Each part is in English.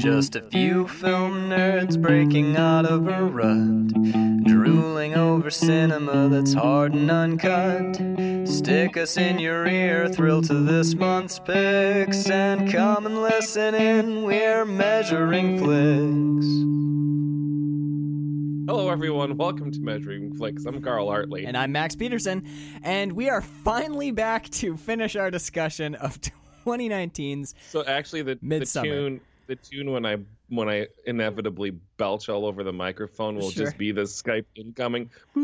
Just a few film nerds breaking out of a rut, drooling over cinema that's hard and uncut. Stick us in your ear, thrill to this month's picks, and come and listen in. We're measuring flicks. Hello, everyone. Welcome to Measuring Flicks. I'm Carl Hartley. And I'm Max Peterson, and we are finally back to finish our discussion of 2019's. so actually, the, the Midsommar. tune, the tune when I when I inevitably belch all over the microphone will Sure. just be the Skype incoming.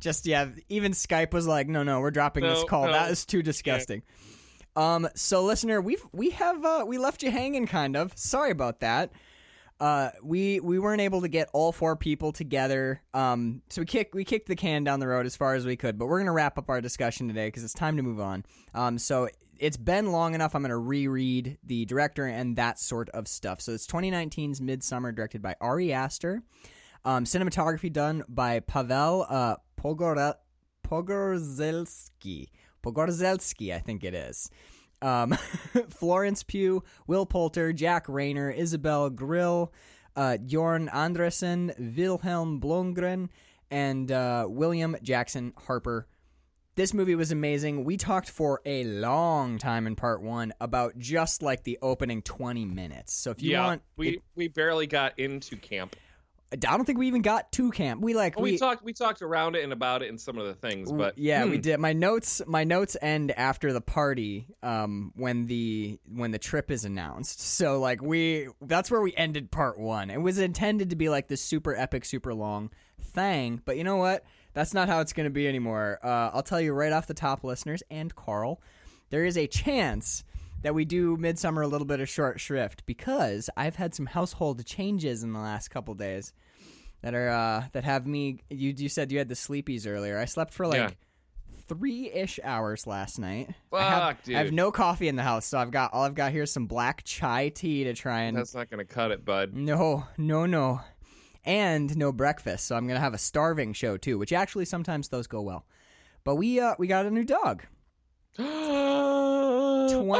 Just yeah, even Skype was like, "No, no, we're dropping this call. no. That is too disgusting." Um, so listener, we've we have uh, we left you hanging, kind of. Sorry about that. Uh, we we weren't able to get all four people together. Um, so we kick we kicked the can down the road as far as we could, but we're gonna wrap up our discussion today because it's time to move on. Um, so it's been long enough. I'm gonna reread the director and that sort of stuff. So it's 2019's Midsommar, directed by Ari Aster. Um, cinematography done by Pawel uh, Pogorzelski. Pogorzelski, I think it is. Um, Florence Pugh, Will Poulter, Jack Reynor, Isabelle Grill, uh, Björn Andrésen, Vilhelm Blomgren, and uh, William Jackson Harper. This movie was amazing. We talked for a long time in part one about just like the opening 20 minutes. So if you yeah, want, we we barely got into camp. I don't think we even got to camp. We like we, talked we talked around it and about it and some of the things, but yeah, we hmm, did. My notes, my notes end after the party, um, when the when the trip is announced. So like we, that's where we ended part one. It was intended to be like this super epic, super long thing, but you know what? That's not how it's going to be anymore. Uh, I'll tell you right off the top, listeners and Carl, there is a chance that we do Midsommar a little bit of short shrift because I've had some household changes in the last couple days that are uh, that have me. You you said you had the sleepies earlier. I slept for like Yeah. three ish hours last night. Fuck, I have, dude. I have no coffee in the house, so I've got all I've got here is some black chai tea to try and that's not gonna cut it, bud. no no no, and no breakfast. So I'm gonna have a starving show too, which actually sometimes those go well. But we uh we got a new dog. Twen-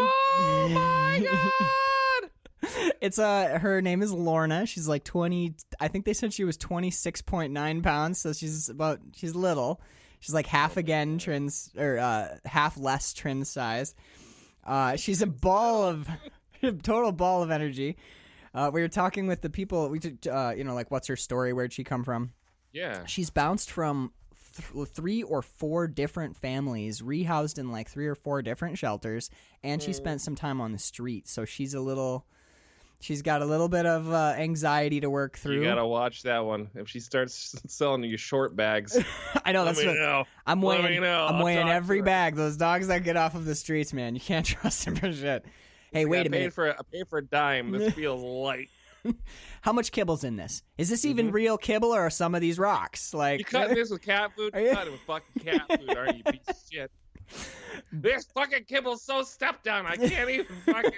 oh my god! It's uh her name is Lorna. She's like 20 I think they said she was 26.9 pounds, so she's about she's little. She's like half again Trin's or uh half less Trin's size. Uh she's a ball of a total ball of energy. Uh we were talking with the people we did, uh you know like what's her story, where'd she come from? Yeah, She's bounced from th- three or four different families, rehoused in like three or four different shelters, and she spent some time on the street. So she's a little, she's got a little bit of uh, anxiety to work through. you gotta watch that one. If she starts selling you short bags, I know let that's me what know. I'm Let weighing. me know. I'm I'll weighing every bag. Those dogs that get off of the streets, man, you can't trust them for shit. Hey, wait I a paid minute. for a, I paid for a dime. This feels light. How much kibble's in this? Is this even real kibble or are some of these rocks? Like Mm-hmm. You cutting this with cat food? You- cutting with fucking cat food, aren't you, piece of shit? This fucking kibble's so stepped down. I can't even fucking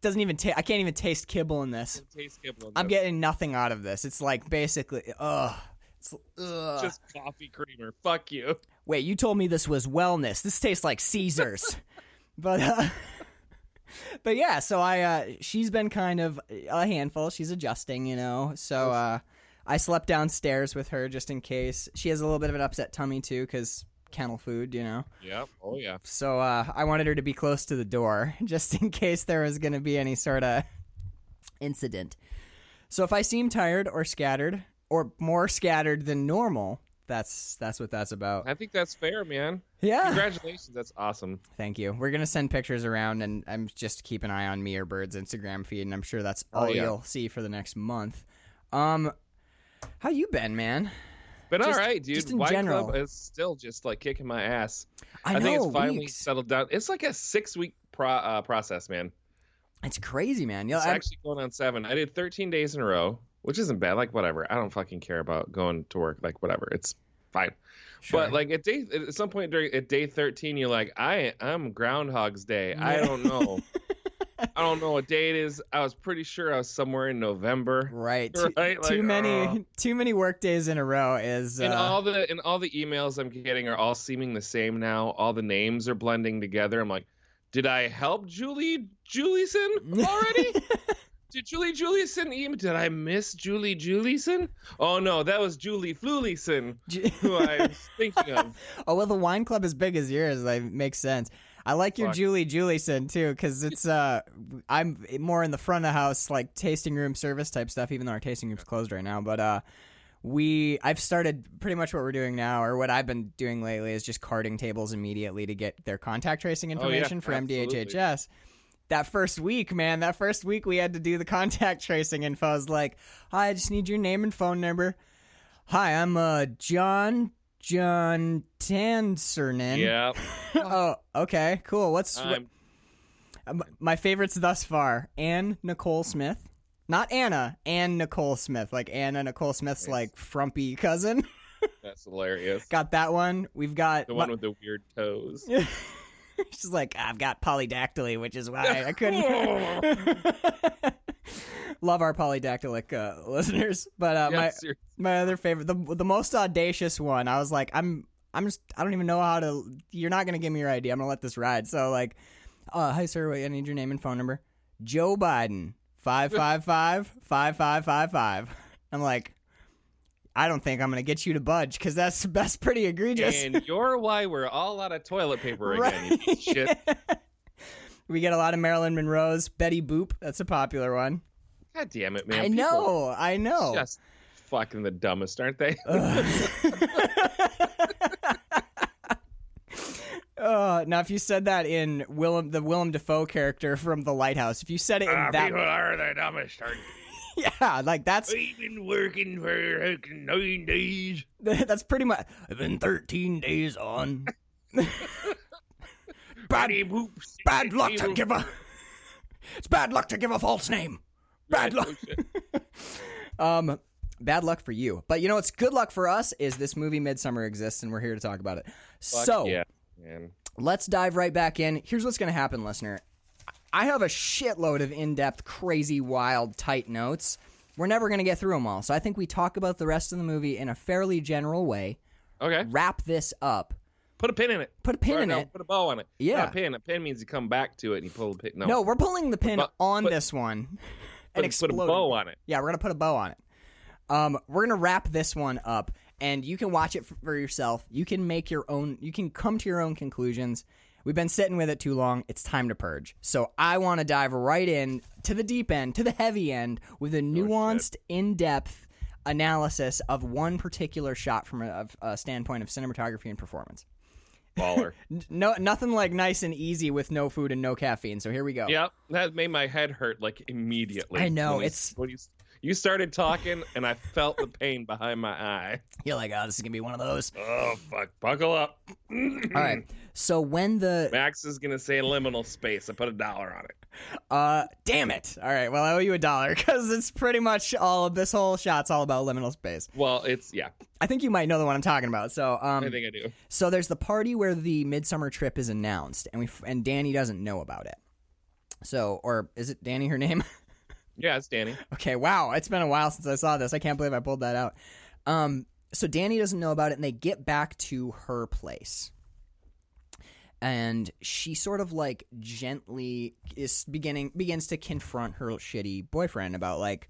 doesn't even ta- I can't even taste kibble in this. taste kibble. in I'm this. getting nothing out of this. It's like basically, ugh. It's, ugh. just coffee creamer. Fuck you. Wait, you told me this was wellness. This tastes like Caesars. but uh, but yeah, so I uh, she's been kind of a handful. She's adjusting, you know. So uh, I slept downstairs with her just in case. She has a little bit of an upset tummy too, because kennel food, you know. Yep. Oh yeah. So uh, I wanted her to be close to the door just in case there was going to be any sort of incident. So if I seem tired or scattered or more scattered than normal, that's that's what that's about. I think that's fair, man. Yeah. Congratulations. That's awesome. Thank you. We're gonna send pictures around, and I'm just keep an eye on me or Bird's Instagram feed, and I'm sure that's Oh, all yeah. you'll see for the next month. Um, how you been, man? But Just- all right, dude. White general. Club is still just like kicking my ass. I, know think it's finally weeks. settled down. It's like a six week pro- uh, process, man. It's crazy, man. Yeah, It's I'm- actually going on seven. I did 13 days in a row, which isn't bad. Like whatever. I don't fucking care about going to work. Like whatever. It's fine. Sure. But like at day at some point during at day 13, you're like, I I'm Groundhog's Day. I don't know. I don't know what day it is. I was pretty sure I was somewhere in November. right. Too, Right, too like, many uh. too many work days in a row is uh, And all the and all the emails I'm getting are all seeming the same now. All the names are blending together. I'm like, did I help Julie Julieson already? Did Julie Julieson email? Did I miss Julie Julieson? Oh no, that was Julie Flulieson who I was thinking of. Oh well, the wine club is big as yours. Like makes sense. I like your Fuck. Julie Julieson too, because it's uh, I'm more in the front of the house, like tasting room service type stuff. Even though our tasting room's closed right now, but uh, we I've started pretty much what we're doing now, or what I've been doing lately, is just carding tables immediately to get their contact tracing Oh, yeah, information for absolutely. MDHHS. That first week, man, that first week we had to do the contact tracing info. I was like, "Hi, I just need your name and phone number." Hi, I'm uh John John Tansernin. Yeah, oh, okay, cool. What's I'm um, my favorites thus far? Anne Nicole Smith, not Anna. Anne Nicole Smith, like Anna Nicole Smith's Nice. like frumpy cousin. that's hilarious. got that one. We've got The one with the weird toes. She's like, I've got polydactyly, which is why I couldn't. Love our polydactylic uh, listeners, but uh, Yeah, my seriously. my other favorite, the the most audacious one. I was like, I'm I'm just I don't even know how to. You're not gonna give me your ID. I'm gonna let this ride. So like, uh, hi sir, wait, I need your name and phone number. Joe Biden, five five five five five five five. I'm like, I don't think I'm gonna get you to budge because that's that's pretty egregious. and you're why we're all out of toilet paper again. You shit. We get a lot of Marilyn Monroe's, Betty Boop. That's a popular one. God damn it, man. I People know, I know. Just fucking the dumbest, aren't they? Uh, now, if you said that in Willem, the Willem Dafoe character from The Lighthouse, if you said it in Ah, that, people are the dumbest, aren't yeah, like that's? We've been working for nine days. that's pretty much. I've been 13 days on. Bad, bad luck to give a. It's bad luck to give a false name. Bad luck. Um, bad luck for you. But you know what's good luck for us is this movie Midsommar exists, and we're here to talk about it. so yeah, man. let's dive right back in. Here's what's going to happen, listener. I have a shitload of in depth, crazy, wild, tight notes. We're never going to get through them all. So I think we talk about the rest of the movie in a fairly general way, Okay, wrap this up, put a pin in it. put a pin Or in no, it. Put a bow on it. Yeah. Not a pin. A pin means you come back to it and you pull the pin. No, No, we're pulling the pin But- on but- this one and put, put a exploding. bow on it. Yeah, we're gonna put a bow on it. Um, we're gonna wrap this one up, and you can watch it for yourself. You can make your own. You can come to your own conclusions. We've been sitting with it too long. It's time to purge. So I want to dive right in to the deep end, to the heavy end, with a nuanced, in-depth analysis of one particular shot from a, a standpoint of cinematography and performance. Baller. No, nothing like nice and easy with no food and no caffeine. So here we go. yep, that made my head hurt like immediately. I know, When you- it's- when you you started talking and I felt the pain behind my eye. You're like, oh, this is gonna be one of those. Oh fuck! Buckle up. All right. So when the Max is gonna say liminal space. I put a dollar on it. Uh, damn it. All right. Well, I owe you a dollar because it's pretty much all of this whole shot's all about liminal space. Well, it's yeah. I think you might know the one I'm talking about. So, um, I think I do. so there's the party where the midsummer trip is announced, and we f- and Danny doesn't know about it. So, or is it Danny her name? Yeah, it's Danny. okay. Wow. It's been a while since I saw this. I can't believe I pulled that out. Um, so Danny doesn't know about it, and they get back to her place. And she sort of like gently is beginning begins to confront her shitty boyfriend about like,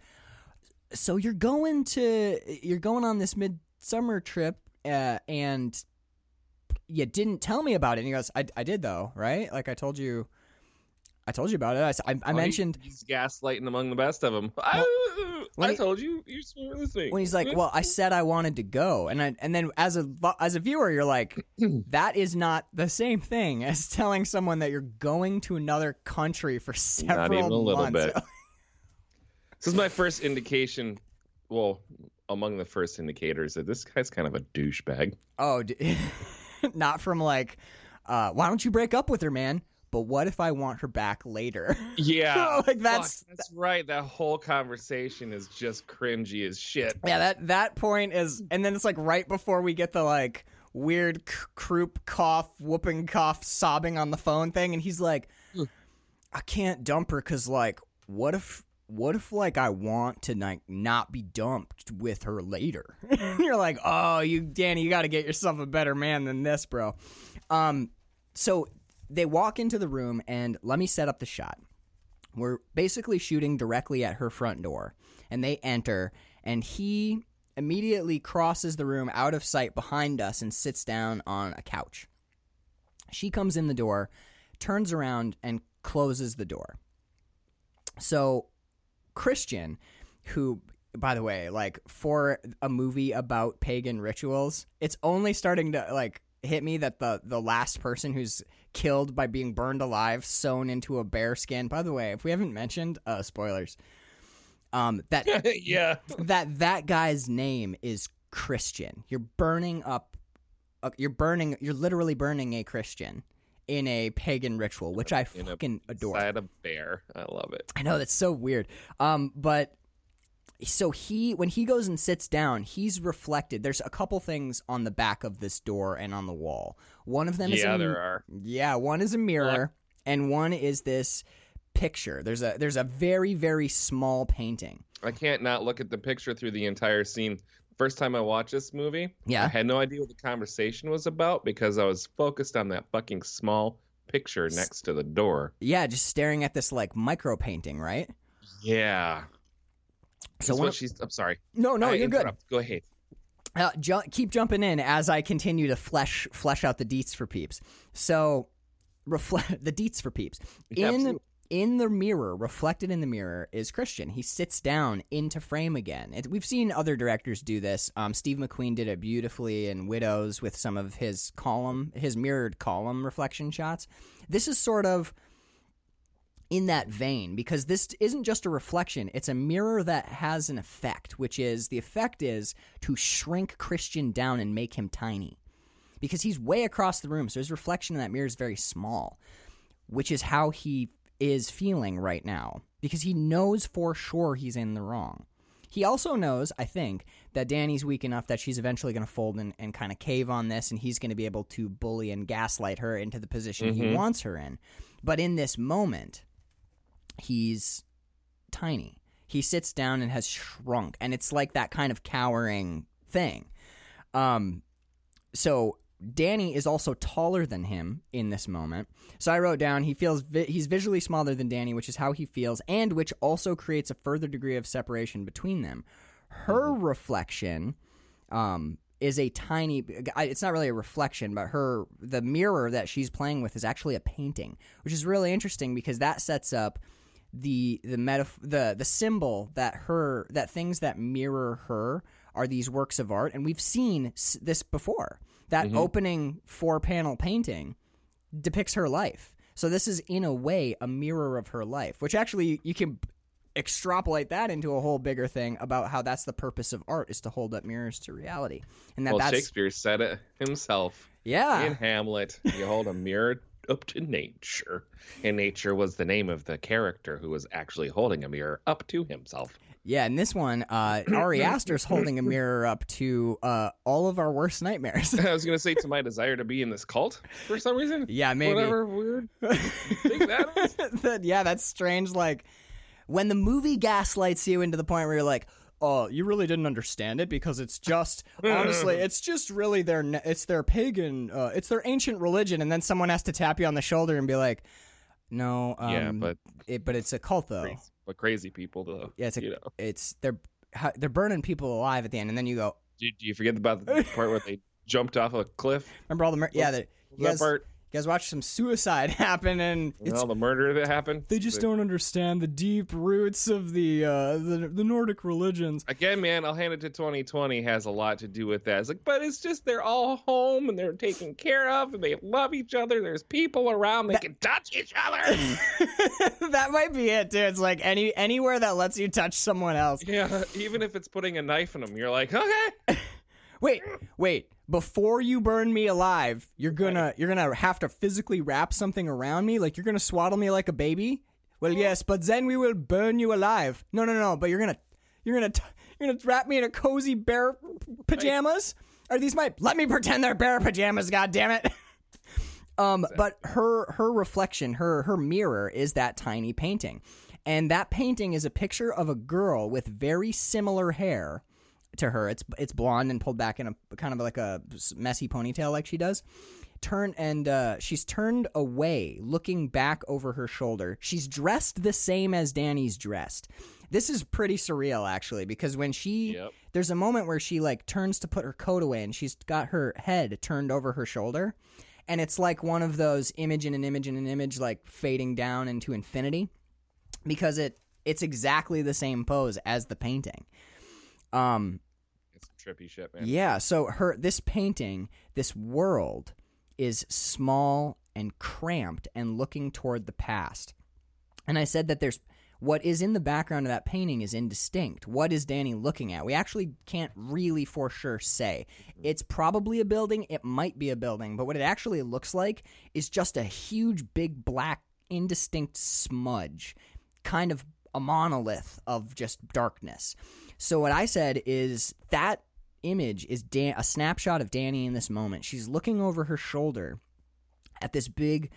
so you're going to you're going on this midsummer trip, uh, and you didn't tell me about it. And he goes, I, I did though, right? Like I told you, I told you about it. I Oh, he- mentioned he's gaslighting among the best of them. I, when I he- told you. You weren't listening. when he's like, "Well, I said I wanted to go," and I, and then as a as a viewer, you're like, "That is not the same thing as telling someone that you're going to another country for several even a little months." bit. This is my first indication. Well, among the first indicators that this guy's kind of a douchebag. oh, d- not from like, uh, "Why don't you break up with her, man?" But what if I want her back later? Yeah, Like, that's- fuck, that's right. That whole conversation is just cringy as shit. yeah, that that point is, and then it's like right before we get the like weird c- croup cough, whooping cough, sobbing on the phone thing, and he's like, I can't dump her because like, what if what if like I want to like not be dumped with her later? You're like, oh, you Danny, you got to get yourself a better man than this, bro. Um, so they walk into the room and let me set up the shot. We're basically shooting directly at her front door, and they enter, and he immediately crosses the room out of sight behind us and sits down on a couch. She comes in the door, turns around, and closes the door. So Christian, who by the way, like for a movie about pagan rituals, it's only starting to like hit me that the the last person who's killed by being burned alive, sewn into a bear skin. By the way, if we haven't mentioned, uh, spoilers. Um, that yeah. that that guy's name is Christian. You're burning up. Uh, you're burning. You're literally burning a Christian in a pagan ritual, which I In a fucking adore. Side a bear. I love it. I know that's so weird. Um, but so he when he goes and sits down, he's reflected. There's a couple things on the back of this door and on the wall. One of them is Yeah, a, there are. yeah, one is a mirror, and one is this picture. There's a there's a very very small painting. I can't not look at the picture through the entire scene. First time I watched this movie, Yeah. I had no idea what the conversation was about because I was focused on that fucking small picture next to the door. Yeah, just staring at this like micro painting, right? Yeah. So what of- she's I'm sorry. No, no, I you're good. Go ahead. Uh, ju- keep jumping in as I continue to flesh flesh out the deets for peeps. So, reflect the deets for peeps in absolutely. in the mirror, reflected in the mirror, is Christian. He sits down into frame again. It, we've seen other directors do this. Um, Steve McQueen did it beautifully in Widows with some of his column, his mirrored column reflection shots. This is sort of in that vein because this isn't just a reflection it's a mirror that has an effect which is the effect is to shrink christian down and make him tiny because he's way across the room so his reflection in that mirror is very small which is how he is feeling right now because he knows for sure he's in the wrong he also knows, I think, that Danny's weak enough that she's eventually going to fold and, and kind of cave on this, and he's going to be able to bully and gaslight her into the position he Mhm. wants her in. But in this moment, he's tiny. He sits down and has shrunk, and it's like that kind of cowering thing. Um, so Danny is also taller than him in this moment. So I wrote down he feels vi- he's visually smaller than Danny, which is how he feels, and which also creates a further degree of separation between them. Her reflection um, is a tiny. It's not really a reflection, but her the mirror that she's playing with is actually a painting, which is really interesting because that sets up the the metaf- the the symbol that her that things that mirror her are these works of art, and we've seen s- this before. That mm-hmm. opening four panel painting depicts her life. So this is in a way a mirror of her life, which actually you can extrapolate that into a whole bigger thing about how that's the purpose of art is to hold up mirrors to reality. And that Well, Shakespeare said it himself yeah. in Hamlet. You hold a mirror up to nature, and nature was the name of the character who was actually holding a mirror up to himself. Yeah, in this one, uh, Ari Aster's holding a mirror up to uh, all of our worst nightmares. I was gonna say to my desire to be in this cult for some reason. yeah, maybe. Whatever weird you think that is. That- yeah, that's strange. Like when the movie gaslights you into the point where you're like, "Oh, you really didn't understand it because it's just honestly, it's just really their it's their pagan, uh, it's their ancient religion," and then someone has to tap you on the shoulder and be like, "No, um, yeah, but it, but it's a cult though. crazy, but crazy people though. Yeah, it's a, you know. it's they're they're burning people alive at the end, and then you go, Do, do you forget about the part where they jumped off a cliff? remember all the mur- yeah, the, you that guys, part? You guys watch some suicide happen, and it's all the murder that happened. They just The- don't understand the deep roots of the uh, the, the Nordic religions. Again, man, I'll hand it to 2020 has a lot to do with that. It's like, but it's just they're all home and they're taken care of and they love each other. There's people around. They That- can touch each other. that might be it, dude. It's like any anywhere that lets you touch someone else. yeah, even if it's putting a knife in them, you're like, okay. Wait, wait. Before you burn me alive, you're gonna you're gonna have to physically wrap something around me. Like you're gonna swaddle me like a baby. Well, yes, but then we will burn you alive. No, no, no. But you're gonna you're gonna t- you're gonna wrap me in a cozy bear pajamas. Are these my? Let me pretend they're bear pajamas. God damn it. Um, but her her reflection, her her mirror is that tiny painting, and that painting is a picture of a girl with very similar hair to her. It's it's blonde and pulled back in a kind of like a messy ponytail, like she does. Turn and uh, she's turned away, looking back over her shoulder. She's dressed the same as Danny's dressed. This is pretty surreal, actually, because when she Yep. there's a moment where she like turns to put her coat away, and she's got her head turned over her shoulder, and it's like one of those image in an image in an image, like fading down into infinity, because it it's exactly the same pose as the painting. Um, It's trippy shit, man. yeah, so her this painting, this world is small and cramped and looking toward the past. And I said that there's what is in the background of that painting is indistinct. What is Danny looking at? We actually can't really for sure say. It's probably a building, it might be a building, but what it actually looks like is just a huge big black indistinct smudge, kind of a monolith of just darkness. So what I said is that image is Dan- a snapshot of Danny in this moment. She's looking over her shoulder at this big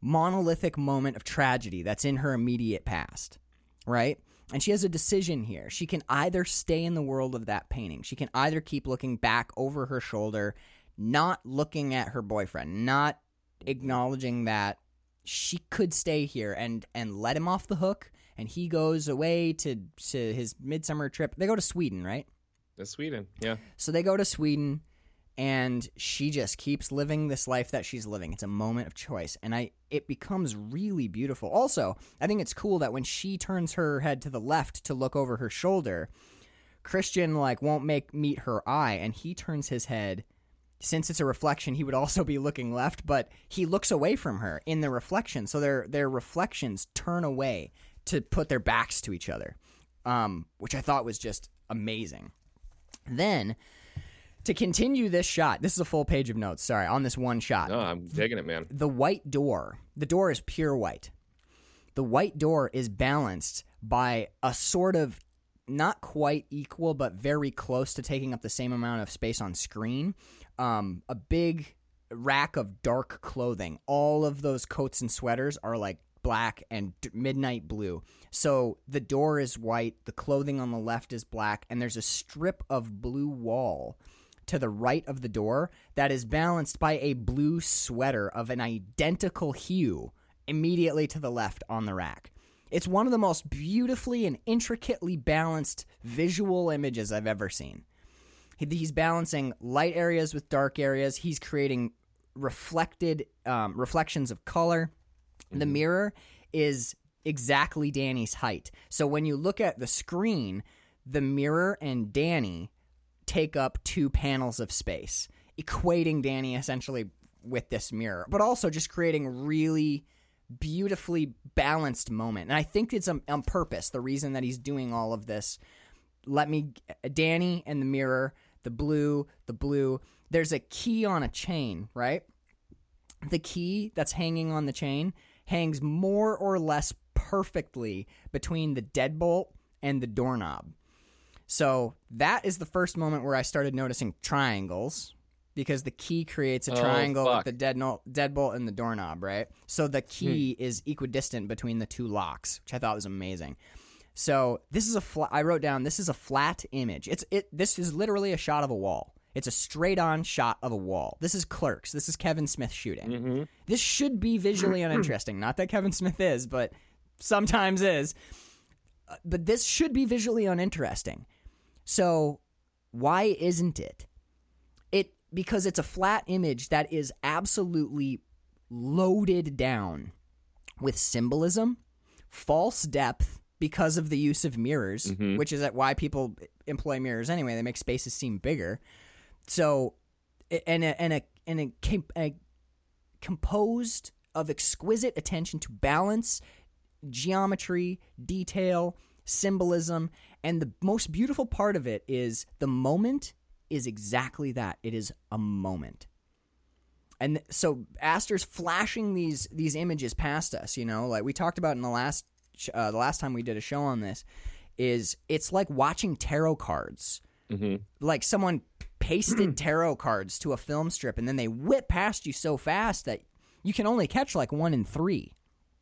monolithic moment of tragedy that's in her immediate past, right? And she has a decision here. She can either stay in the world of that painting. She can either keep looking back over her shoulder, not looking at her boyfriend, not acknowledging that she could stay here and and let him off the hook and he goes away to to his midsummer trip. They go to Sweden, right? That's Sweden. Yeah. So they go to Sweden and she just keeps living this life that she's living. It's a moment of choice and I it becomes really beautiful. Also, I think it's cool that when she turns her head to the left to look over her shoulder, Christian like won't make meet her eye and he turns his head since it's a reflection, he would also be looking left, but he looks away from her in the reflection. So their their reflections turn away to put their backs to each other, um, which I thought was just amazing. Then, to continue this shot, this is a full page of notes. Sorry, on this one shot, No, I'm digging it, man. the white door. The door is pure white. The white door is balanced by a sort of not quite equal, but very close to taking up the same amount of space on screen. Um, a big rack of dark clothing. All of those coats and sweaters are like black and d- midnight blue. So the door is white, the clothing on the left is black, and there's a strip of blue wall to the right of the door that is balanced by a blue sweater of an identical hue immediately to the left on the rack. It's one of the most beautifully and intricately balanced visual images I've ever seen. He's balancing light areas with dark areas. He's creating reflected um, reflections of color. The mm-hmm. mirror is exactly Danny's height. So when you look at the screen, the mirror and Danny take up two panels of space, equating Danny essentially with this mirror, but also just creating really beautifully balanced moment. And I think it's on, on purpose. The reason that he's doing all of this. Let me, Danny and the mirror, the blue, the blue. There's a key on a chain, right? The key that's hanging on the chain hangs more or less perfectly between the deadbolt and the doorknob. So that is the first moment where I started noticing triangles because the key creates a Oh, triangle with the dead no- deadbolt and the doorknob, right? So the hmm. key is equidistant between the two locks, which I thought was amazing. So this is a flat. I wrote down this is a flat image. It's it. This is literally a shot of a wall. It's a straight on shot of a wall. This is Clerks. This is Kevin Smith shooting. Mm-hmm. This should be visually uninteresting. Not that Kevin Smith is, but sometimes is. Uh, But this should be visually uninteresting. So why isn't it? It because it's a flat image that is absolutely loaded down with symbolism, false depth because of the use of mirrors, Mhm. which is why people employ mirrors anyway. They make spaces seem bigger. So, and a, and a and a, a composed of exquisite attention to balance, geometry, detail, symbolism, and the most beautiful part of it is the moment is exactly that. It is a moment. And so Aster's flashing these these images past us, you know, like we talked about in the last uh, the last time we did a show on this is it's like watching tarot cards Mm-hmm. like someone pasted tarot cards to a film strip and then they whip past you so fast that you can only catch like one in three.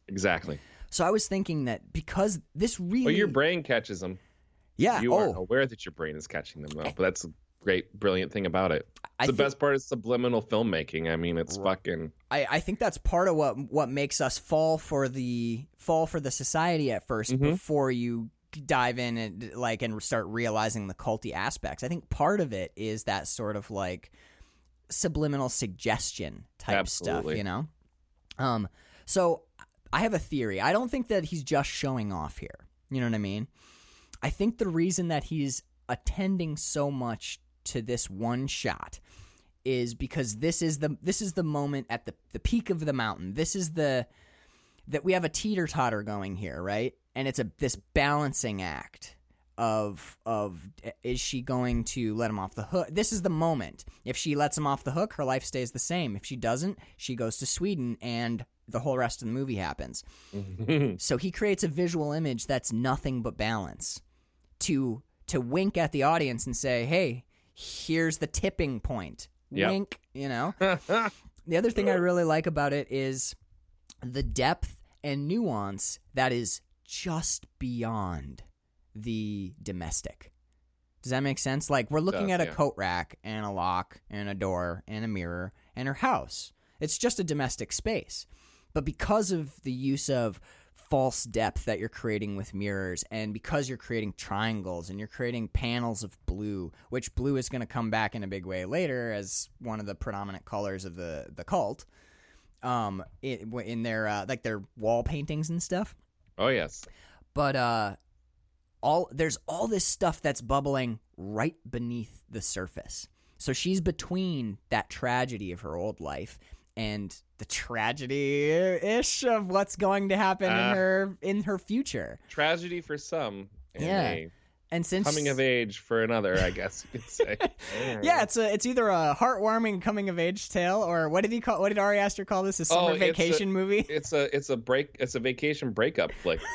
Exactly. So I was thinking that because this really, Well, your brain catches them. yeah, You aren't oh, aware that your brain is catching them, though. But that's a great, brilliant thing about it. The think- best part is subliminal filmmaking. I mean, it's fucking. I, I think that's part of what what makes us fall for the fall for the society at 1st Mhm. before you dive in and like and start realizing the culty aspects. I think part of it is that sort of like subliminal suggestion type stuff, you know. Um so I have a theory. I don't think that he's just showing off here. You know what I mean? I think the reason that he's attending so much to this one shot is because this is the this is the moment at the the peak of the mountain. This is the that we have a teeter totter going here, right? And it's a this balancing act of of is she going to let him off the hook? This is the moment. If she lets him off the hook, her life stays the same. If she doesn't, she goes to Sweden and the whole rest of the movie happens. So he creates a visual image that's nothing but balance to to wink at the audience and say, "Hey, here's the tipping point." Yep. Wink, you know. the other thing I really like about it is the depth and nuance that is just beyond the domestic. Does that make sense? Like we're looking does, at a yeah. coat rack and a lock and a door and a mirror and her house. It's just a domestic space. But because of the use of false depth that you're creating with mirrors and because you're creating triangles and you're creating panels of blue, which blue is going to come back in a big way later as one of the predominant colors of the the cult. Um in, in their uh, like their wall paintings and stuff oh yes. but uh all there's all this stuff that's bubbling right beneath the surface so she's between that tragedy of her old life and the tragedy ish of what's going to happen Ah. in her in her future Tragedy for some. Yeah. A and since coming of age for another, I guess you could say. yeah, it's a it's either a heartwarming coming of age tale or what did he call what did Ari Aster call this a summer Oh, it's a- vacation movie? It's a it's a break it's a vacation breakup flick.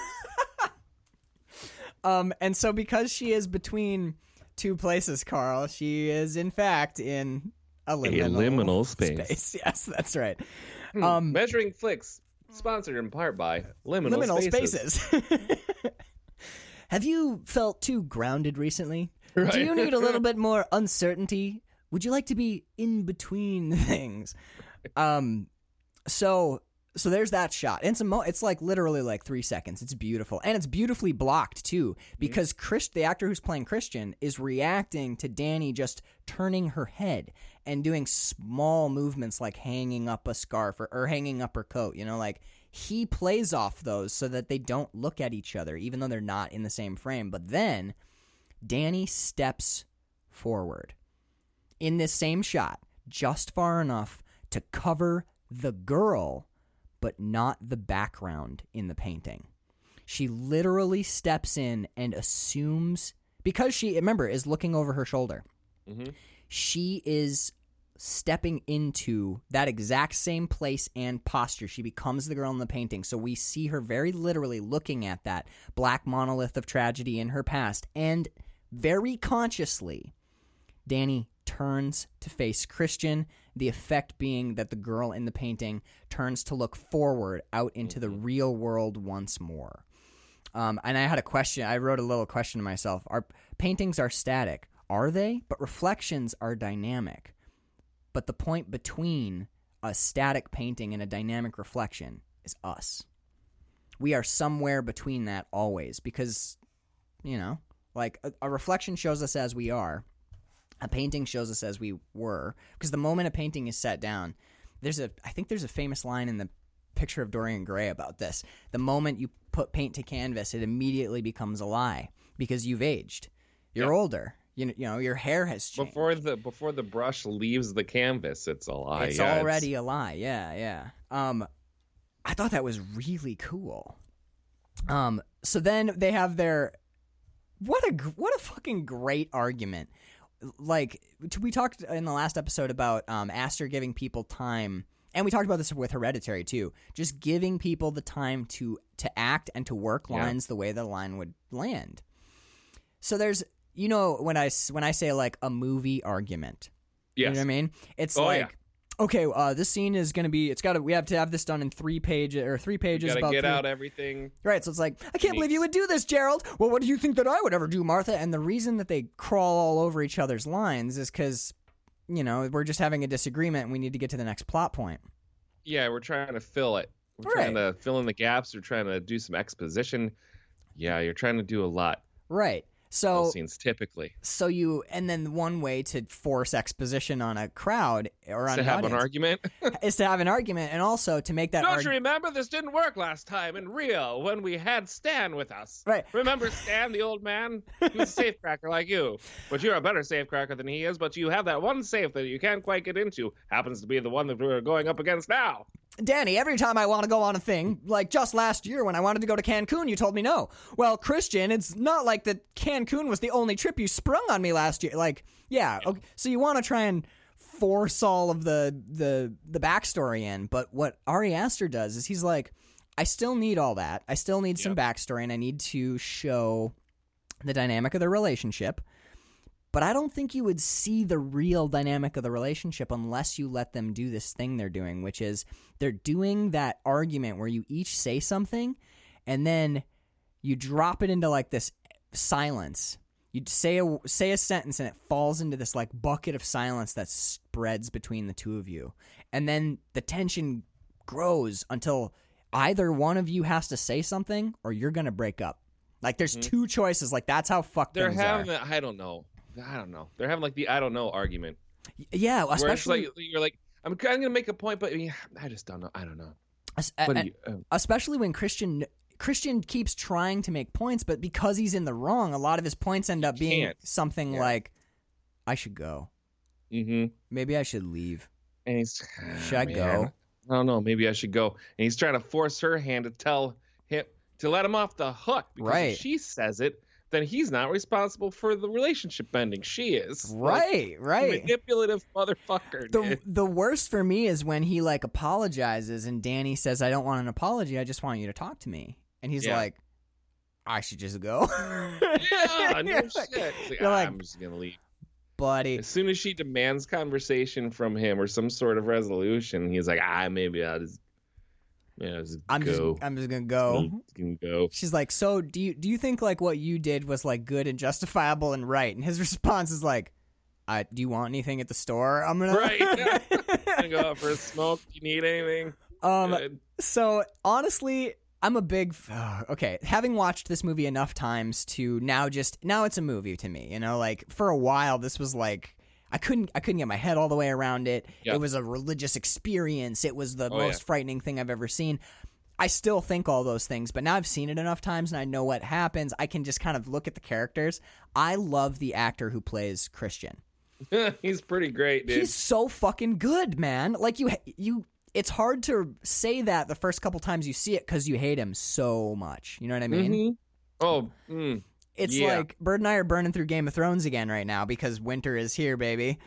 Um, and so because she is between two places, Carl, she is in fact in a liminal, liminal space. Yes, that's right. Hmm, Um, Measuring flicks, sponsored in part by Liminal, liminal Spaces. spaces. Have you felt too grounded recently? Do you need a little bit more uncertainty? Would you like to be in between things? Um, so so there's that shot. And it's mo- it's like literally like three seconds. It's beautiful, and it's beautifully blocked too because Chris, the actor who's playing Christian, is reacting to Danny just turning her head and doing small movements like hanging up a scarf or, or hanging up her coat. You know, like he plays off those so that they don't look at each other, even though they're not in the same frame. But then Danny steps forward in this same shot, just far enough to cover the girl, but not the background in the painting. She literally steps in and assumes, because she, remember, is looking over her shoulder, Mhm. she is stepping into that exact same place and posture. She becomes the girl in the painting. So we see her very literally looking at that black monolith of tragedy in her past. And very consciously, Danny turns to face Christian, the effect being that the girl in the painting turns to look forward out into the real world once more. Um, and I had a question. I wrote a little question to myself. Are paintings are static. Are they? But reflections are dynamic. But the point between a static painting and a dynamic reflection is us. We are somewhere between that always because, you know, like a, a reflection shows us as we are, a painting shows us as we were. Because the moment a painting is set down, there's a, I think there's a famous line in the picture of Dorian Gray about this. The moment you put paint to canvas, it immediately becomes a lie because you've aged. You're older. You know, you know, your hair has changed. Before the before the brush leaves the canvas, it's a lie. it's yeah, already a lie. Yeah, yeah. Um, I thought that was really cool. Um, so then they have their what a what a fucking great argument. Like we talked in the last episode about um, Aster giving people time, and we talked about this with Hereditary too. Just giving people the time to to act and to work Yeah. lines the way the line would land. So there's you know when I when I say like a movie argument, yes. you know what I mean? It's Oh, like yeah. okay, uh, this scene is gonna be. It's got to. We have to have this done in three pages or three pages. Gotta about get three- out everything. Right, so it's like, I can't believe you would do this, Gerald. Well, what do you think that I would ever do, Martha? And the reason that they crawl all over each other's lines is because, you know, we're just having a disagreement and we need to get to the next plot point. Yeah, we're trying to fill it. We're Right. trying to fill in the gaps. We're trying to do some exposition. Yeah, you're trying to do a lot. Right. Those So, scenes typically so you, and then one way to force exposition on a crowd or on to an have an argument. is to have an argument and also to make that Don't you remember this didn't work last time in Rio when we had Stan with us? Right. Remember Stan, the old man? He was a safecracker like you, but you're a better safecracker than he is. But you have that one safe that you can't quite get into. Happens to be the one that we're going up against now. Danny, every time I want to go on a thing, like just last year when I wanted to go to Cancun, you told me no. Well, Christian, it's not like that Cancun was the only trip you sprung on me last year. Like, yeah, okay, so you want to try and force all of the the the backstory in, but what Ari Aster does is he's like, I still need all that. I still need some backstory, and I need to show the dynamic of the relationship. But I don't think you would see the real dynamic of the relationship unless you let them do this thing they're doing, which is they're doing that argument where you each say something and then you drop it into like this silence. You say a say a sentence and it falls into this like bucket of silence that spreads between the two of you. And then the tension grows until either one of you has to say something or you're going to break up. Like there's two choices. Like that's how fucked They're having are. I don't know. I don't know. They're having like the I don't know argument. Yeah, especially like you're like I'm gonna make a point, but I, mean, I just don't know. I don't know. es- What a- you, uh, especially when Christian Christian keeps trying to make points, but because he's in the wrong, a lot of his points end up being can't. something Yeah. like, "I should go. mm-hmm. Maybe I should leave. And he's Should I "Ah, go?" I don't know. Maybe I should go. And he's trying to force her hand to tell him to let him off the hook because Right. if she says it, then he's not responsible for the relationship ending. She is. Like, Right, right." manipulative motherfucker. The dude. the worst for me is when he like apologizes and Danny says, "I don't want an apology. I just want you to talk to me." And he's Yeah. like, "I should just go." yeah, no You're shit. like- "Ah, like- I'm just gonna leave. buddy. As soon as she demands conversation from him or some sort of resolution, he's like, ah, maybe I'll just, yeah, just I'm go. just I'm just gonna go. I'm just gonna go. She's like, "So do you do you think like what you did was like good and justifiable and right?" And his response is like, "I do you want anything at the store? I'm gonna Right. gonna go out for a smoke. Do you need anything? um. Good. So honestly, I'm a big okay. Having watched this movie enough times to now just now it's a movie to me. You know, like for a while this was like. I couldn't I couldn't get my head all the way around it. Yeah. It was a religious experience. It was the Oh, most yeah. frightening thing I've ever seen. I still think all those things, but now I've seen it enough times and I know what happens. I can just kind of look at the characters. I love the actor who plays Christian. he's pretty great, dude. He's so fucking good, man. Like you you it's hard to say that the first couple times you see it cuz you hate him so much. You know what I mean? Mhm. Oh, mm. It's Yeah. like Bird and I are burning through Game of Thrones again right now because winter is here, baby.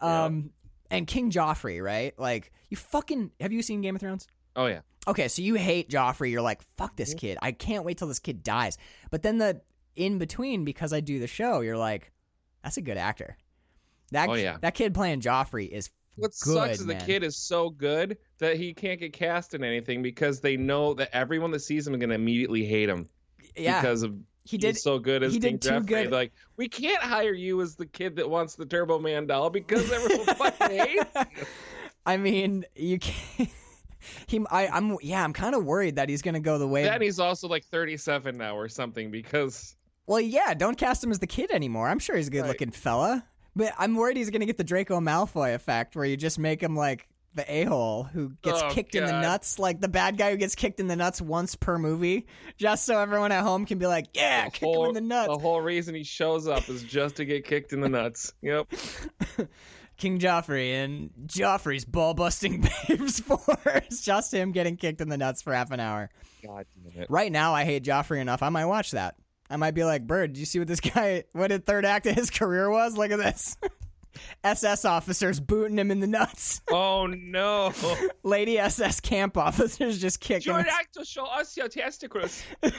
Um and King Joffrey, right? Like you fucking have you seen Game of Thrones? oh yeah. Okay, so you hate Joffrey. You're like, fuck this kid. I can't wait till this kid dies. But then the in between, because I do the show, you're like, that's a good actor. That Oh, yeah. that kid playing Joffrey is What good, sucks is man. the kid is so good that he can't get cast in anything because they know that everyone that sees him is gonna immediately hate him yeah. because of he did he's so good as he King did too Joffrey. good. Like we can't hire you as the kid that wants the Turbo Man doll because everyone fucking hates you. I mean, you can't. He, I, I'm, yeah, I'm kind of worried that he's gonna go the way. Then he's also like 37 now or something because well, yeah, don't cast him as the kid anymore. I'm sure he's a good-looking fella, but I'm worried he's gonna get the Draco Malfoy effect, where you just make him like the a-hole who gets Oh, kicked in the nuts, like the bad guy who gets kicked in the nuts once per movie, just so everyone at home can be like, yeah, the kick him in the nuts. the whole reason he shows up is just to get kicked in the nuts. Yep. King Joffrey and Joffrey's ball-busting babes force, just him getting kicked in the nuts for half an hour. God damn it. Right now, I hate Joffrey enough. I might watch that. I might be like, Bird, did you see what this guy, what the third act of his career was? Look at this. SS officers booting him in the nuts. Oh no. Lady SS camp officers just kicking him. like to show us your testicles. We'll-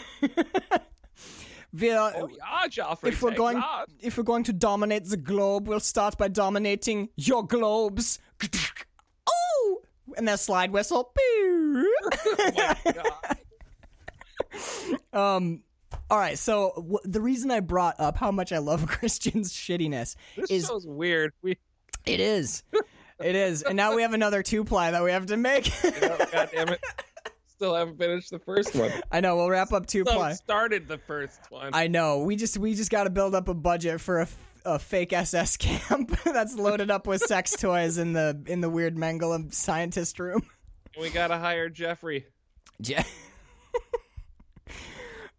Oh yeah, Joffrey. if we're going, God. if we're going to dominate the globe, we'll start by dominating your globes. Oh, and that slide whistle. Oh my God. um, all right. So w- the reason I brought up how much I love Christian's shittiness This is show's weird. We, it is, it is, and now we have another two ply that we have to make. oh, God damn it. Still haven't finished the first one. I know. We'll wrap up two So ply. started the first one. I know. We just we just got to build up a budget for a, f- a fake SS camp that's loaded up with sex toys in the in the weird Mengele scientist room. we gotta hire Jeffrey. Je-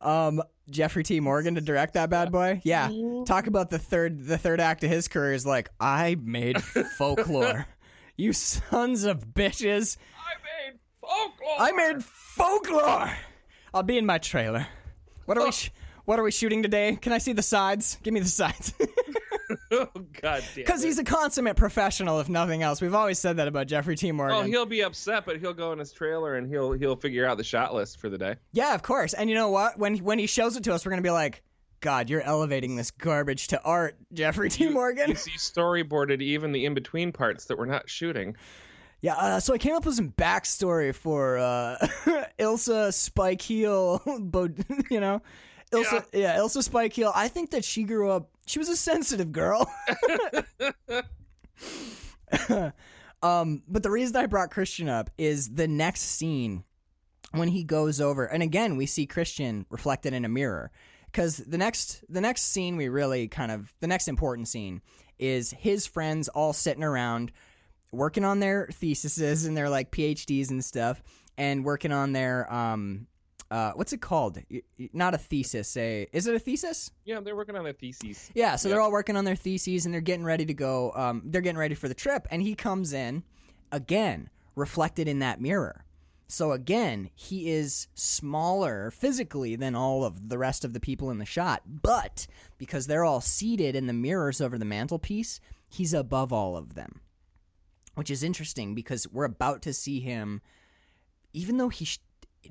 um, Jeffrey T. Morgan to direct that bad boy. Yeah, talk mm-hmm. about the third the third act of his career is like I made folklore. you sons of bitches! I made folklore. I made folklore. I'll be in my trailer. What are we? Oh. Sh- what are we shooting today? Can I see the sides? Give me the sides. oh god damn. Because he's a consummate professional, if nothing else. We've always said that about Jeffrey T. Morgan. Oh, he'll be upset, but he'll go in his trailer and he'll he'll figure out the shot list for the day. yeah, of course. And you know what? When when he shows it to us, we're gonna be like, God, you're elevating this garbage to art, Jeffrey T. Morgan. You see, storyboarded even the in between parts that we're not shooting. Yeah, uh, so I came up with some backstory for uh, Ilsa Spike Heel, you know, Ilsa, yeah. Ilsa Spike Heel. I think that she grew up. She was a sensitive girl. um, but the reason I brought Christian up is the next scene when he goes over, and again we see Christian reflected in a mirror. Because the next, the next scene we really kind of the next important scene is his friends all sitting around working on their theses and their like PhDs and stuff, and working on their um, uh, what's it called? Not a thesis. A is it a thesis? Yeah, they're working on their theses. Yeah. So they're all working on their theses and they're getting ready to go. Um, they're getting ready for the trip, and he comes in again, reflected in that mirror. So again, he is smaller physically than all of the rest of the people in the shot, but because they're all seated in the mirrors over the mantelpiece, he's above all of them which is interesting because we're about to see him, even though he sh-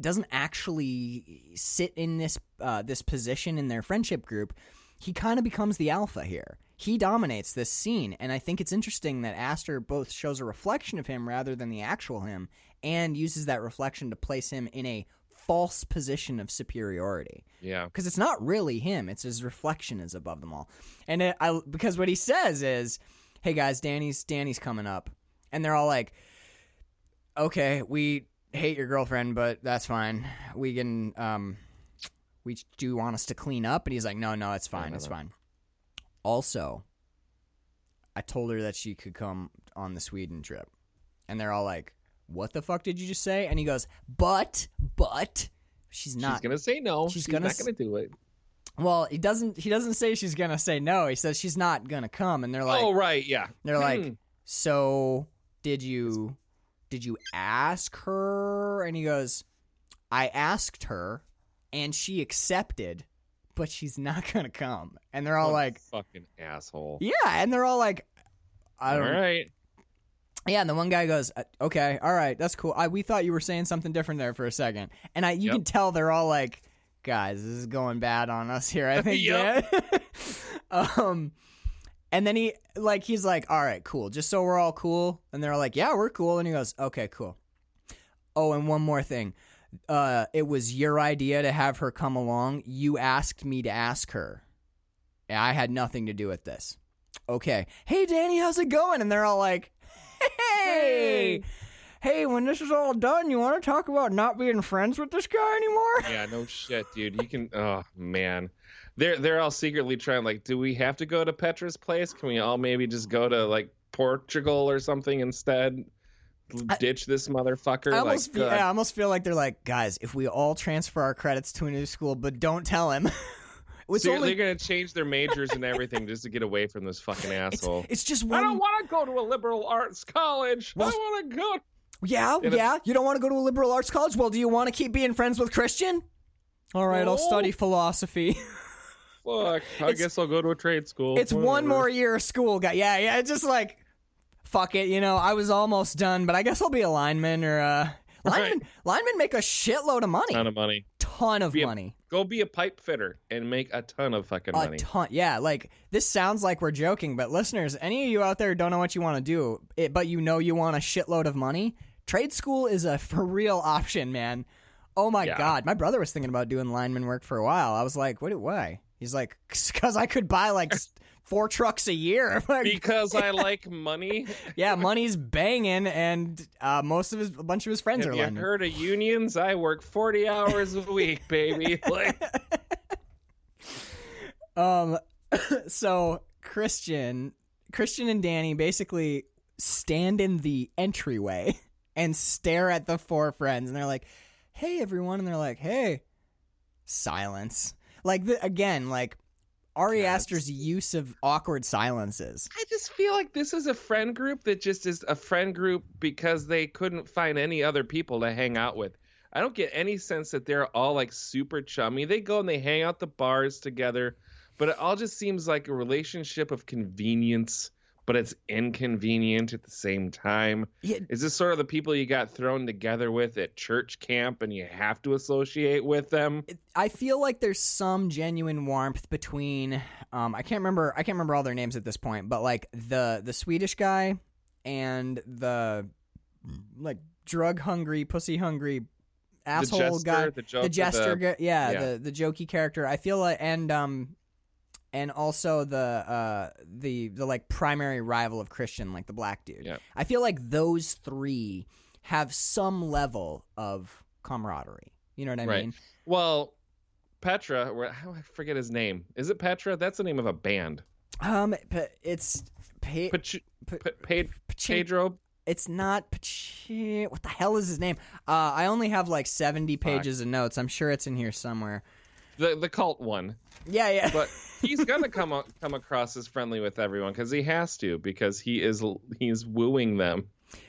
doesn't actually sit in this uh, this position in their friendship group, he kind of becomes the alpha here. He dominates this scene, and I think it's interesting that Aster both shows a reflection of him rather than the actual him, and uses that reflection to place him in a false position of superiority Yeah. because it's not really him; it's his reflection is above them all. And it, I because what he says is, "Hey guys, Danny's Danny's coming up," and they're all like, "Okay, we hate your girlfriend, but that's fine. We can um, we do you want us to clean up?" And he's like, "No, no, it's fine, no, it's no. fine." Also, I told her that she could come on the Sweden trip, and they're all like, "What the fuck did you just say?" And he goes, "But, but." She's not She's gonna say no. she's She's, gonna not gonna do it. well, he doesn't. He doesn't say she's gonna say no. He says she's not gonna come, and they're like, oh right, yeah. they're like, Hmm. so did you, did you ask her? And he goes, I asked her, and she accepted, but she's not gonna come. And they're all What like, fucking asshole. yeah, and they're all like, I don't. right. Yeah, and the one guy goes, "Uh, "Okay, all right, that's cool. I we thought you were saying something different there for a second. and I you Yep. can tell they're all like, "Guys, this is going bad on us here." I think. Yeah. um, and then he like he's like, "All right, cool. Just so we're all cool," and they're like, "Yeah, we're cool." And he goes, "Okay, cool." Oh, and one more thing. Uh, it was your idea to have her come along. You asked me to ask her. I had nothing to do with this. Okay. Hey, Danny, how's it going? And they're all like, hey, hey, when this is all done, you want to talk about not being friends with this guy anymore? Yeah, no shit, dude. You can. Oh man, they're they're all secretly trying. Like, do we have to go to Petra's place? Can we all maybe just go to like Portugal or something instead? Ditch this motherfucker. I like, almost, feel, God. yeah, uh, I almost feel like they're like, guys, if we all transfer our credits to a new school, but don't tell him. it's So only, they're gonna change their majors and everything just to get away from this fucking asshole. it's just I don't want to go to a liberal arts college. Well- I want to go. yeah, And it's- yeah. You don't want to go to a liberal arts college? Well, do you want to keep being friends with Christian? All right, I'll study philosophy. Fuck. I It's- guess I'll go to a trade school. It's one more year of school, guy. Yeah, yeah. It's just like, fuck it. You know, I was almost done, but I guess I'll be a lineman or uh, lineman. Linemen make a shitload of money, ton of money. ton of Be a- money, Go be a pipe fitter and make a ton of fucking a money. ton. Yeah, like this sounds like we're joking, but listeners, any of you out there don't know what you want to do, it, but you know you want a shitload of money. trade school is a for real option, man. Oh my Yeah. god, my brother was thinking about doing lineman work for a while. I was like, what? Why? He's like, because I could buy like four trucks a year. Because I like money. yeah, money's banging, and uh, most of his, a bunch of his friends Have are you linemen. heard of unions? I work 40 hours a week, baby. Like, Um, so Christian, Christian and Danny basically stand in the entryway and stare at the four friends, and they're like, "Hey, everyone," and they're like, "Hey." Silence. Like the, again, like Ari. Aster's use of awkward silences. I just feel like this is a friend group that just is a friend group because they couldn't find any other people to hang out with. I don't get any sense that they're all like super chummy. They go and they hang out the bars together, but it all just seems like a relationship of convenience, but it's inconvenient at the same time. Yeah, Is this sort of the people you got thrown together with at church camp and you have to associate with them? I feel like there's some genuine warmth between um I can't remember I can't remember all their names at this point, but like the the Swedish guy and the like drug hungry, pussy hungry asshole the jester, guy, the joke, the jester the, guy, yeah, yeah. the the jokey character. I feel like and um and also the uh the the like primary rival of Christian, like the black dude. Yeah. I feel like those three have some level of camaraderie. You know what I Right. mean? Well, Petra, where- how I forget his name. Is it Petra? That's the name of a band. Um, it's pe- Pach- pe- Pe- Pe- Pedro. It's not What the hell is his name? Uh, I only have like seventy pages of notes. I'm sure it's in here somewhere. The the cult one, Yeah, yeah. but he's gonna come a- come across as friendly with everyone because he has to because he is he's wooing them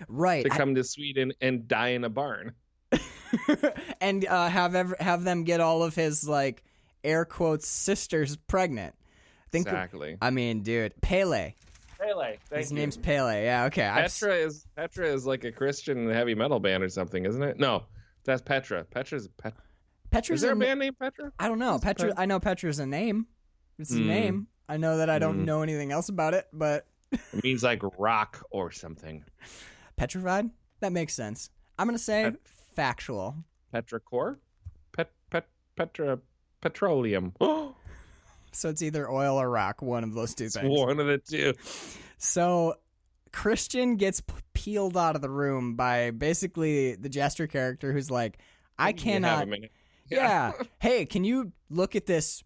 right. to come to Sweden and die in a barn. and uh, have ev- have them get all of his like air quotes sisters pregnant. Think. exactly. I mean, dude, Pele. Pele. Thank his you. name's Pele. Yeah. Okay. I've Petra is Petra is like a Christian heavy metal band or something, isn't it? No, that's Petra. Petra's Pet. Petra's Is there a na- band named Petra? I don't know. Is Petra. Pet- I know Petra's a name. It's a Hmm. name. I know that I don't Hmm. know anything else about it, but It means like rock or something. petrified. That makes sense. I'm gonna say Pet- factual. Petrichor? Pet pet Petra petroleum. So it's either oil or rock, one of those two things. One of the two. So Christian gets p- peeled out of the room by basically the jester character who's like, I You have a cannot. Yeah. hey, can you look at this?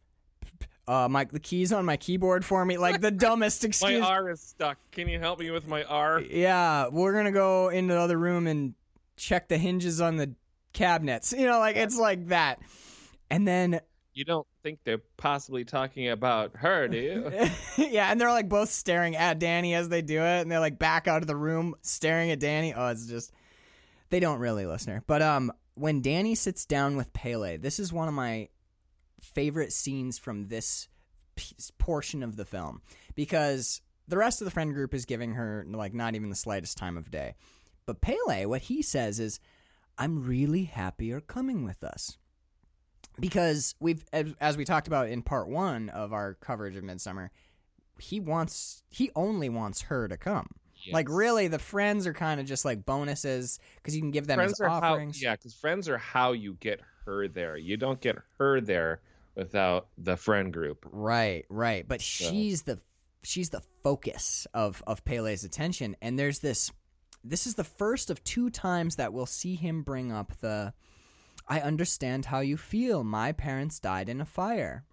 Uh, my the keys on my keyboard for me, like the dumbest excuse. My. R is stuck. Can you help me with my R? Yeah, we're gonna go into the other room and check the hinges on the cabinets. You know, like it's like that. And then You don't think they're possibly talking about her, do you? yeah, and they're like both staring at Danny as they do it, and they're like back out of the room staring at Danny. Oh, it's just they don't really, listener. But um, when Danny sits down with Pele, this is one of my favorite scenes from this portion of the film because the rest of the friend group is giving her like not even the slightest time of day. But Pele, what he says is, "I'm really happy you're coming with us." because we've as, we talked about in part one of our coverage of Midsommar he wants he only wants her to come like really the friends are kind of just like bonuses because you can give them friends as offerings how yeah, because friends are how you get her there. You don't get her there without the friend group. right right but she's the she's the focus of of pele's attention and there's this this is the first of two times that we'll see him bring up the i understand how you feel my parents died in a fire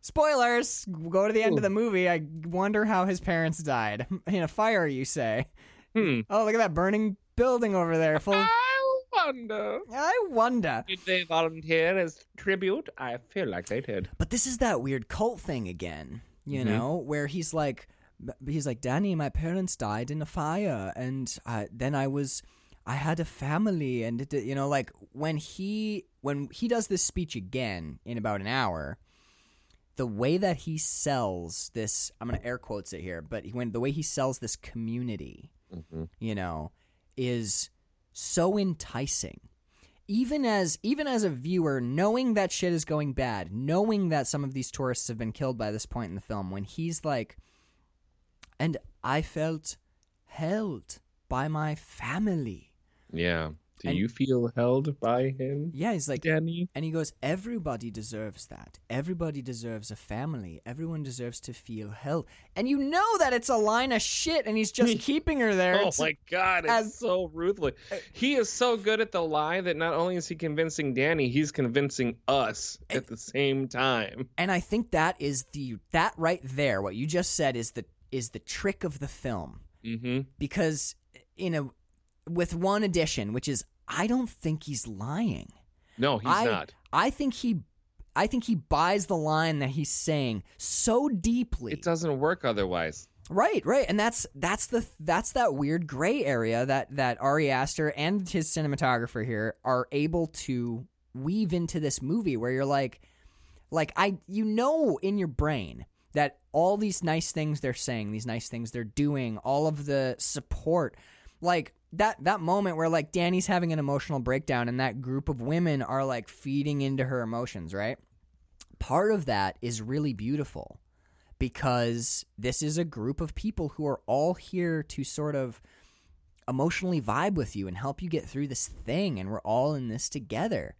Spoilers! Go to the end of the movie. I wonder how his parents died. In a fire, you say. Hmm. Oh, look at that burning building over there. Full of... I wonder. I wonder. Did they volunteer as tribute? I feel like they did. But this is that weird cult thing again, you Mhm. know, where he's like, he's like, Danny, my parents died in a fire, and uh, then I was, I had a family, and it, you know, like when he when he does this speech again in about an hour, the way that he sells this, I'm gonna air quotes it here, but when the way he sells this community, Mm-hmm. you know, is so enticing. Even as even as a viewer, knowing that shit is going bad, knowing that some of these tourists have been killed by this point in the film, when he's like, and I felt held by my family. Yeah. Do And- you feel held by him, Yeah, he's like, Danny? and he goes, everybody deserves that. Everybody deserves a family. Everyone deserves to feel held. And you know that it's a line of shit, and he's just keeping her there. Oh It's- my god, it's as- so ruthless. He is so good at the lie that not only is he convincing Danny, he's convincing us at the same time. and I think that is the that right there. What you just said is the is the trick of the film. Mm-hmm. because in a with one addition, which is I don't think he's lying. No, he's I, not. I think he I think he buys the line that he's saying so deeply. It doesn't work otherwise. Right, right. And that's that's the that's that weird gray area that that Ari Aster and his cinematographer here are able to weave into this movie where you're like like I you know in your brain that all these nice things they're saying, these nice things they're doing, all of the support like that that moment where like Danny's having an emotional breakdown and that group of women are like feeding into her emotions, right? Part of that is really beautiful because this is a group of people who are all here to sort of emotionally vibe with you and help you get through this thing and we're all in this together.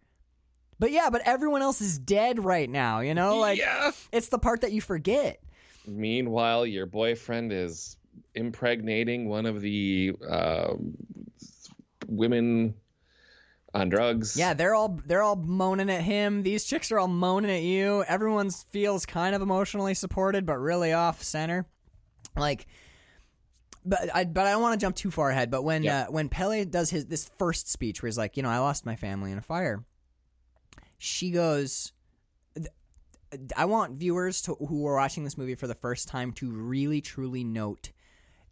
But yeah, but everyone else is dead right now, you know? Like yeah. it's the part that you forget. Meanwhile, your boyfriend is impregnating one of the uh, women on drugs. Yeah, they're all they're all moaning at him. These chicks are all moaning at you. Everyone feels kind of emotionally supported, but really off center. Like, but I but I don't want to jump too far ahead. But when Yeah. uh, when Pele does his this first speech, where he's like, you know, I lost my family in a fire. She goes. I want viewers to, who are watching this movie for the first time to really truly note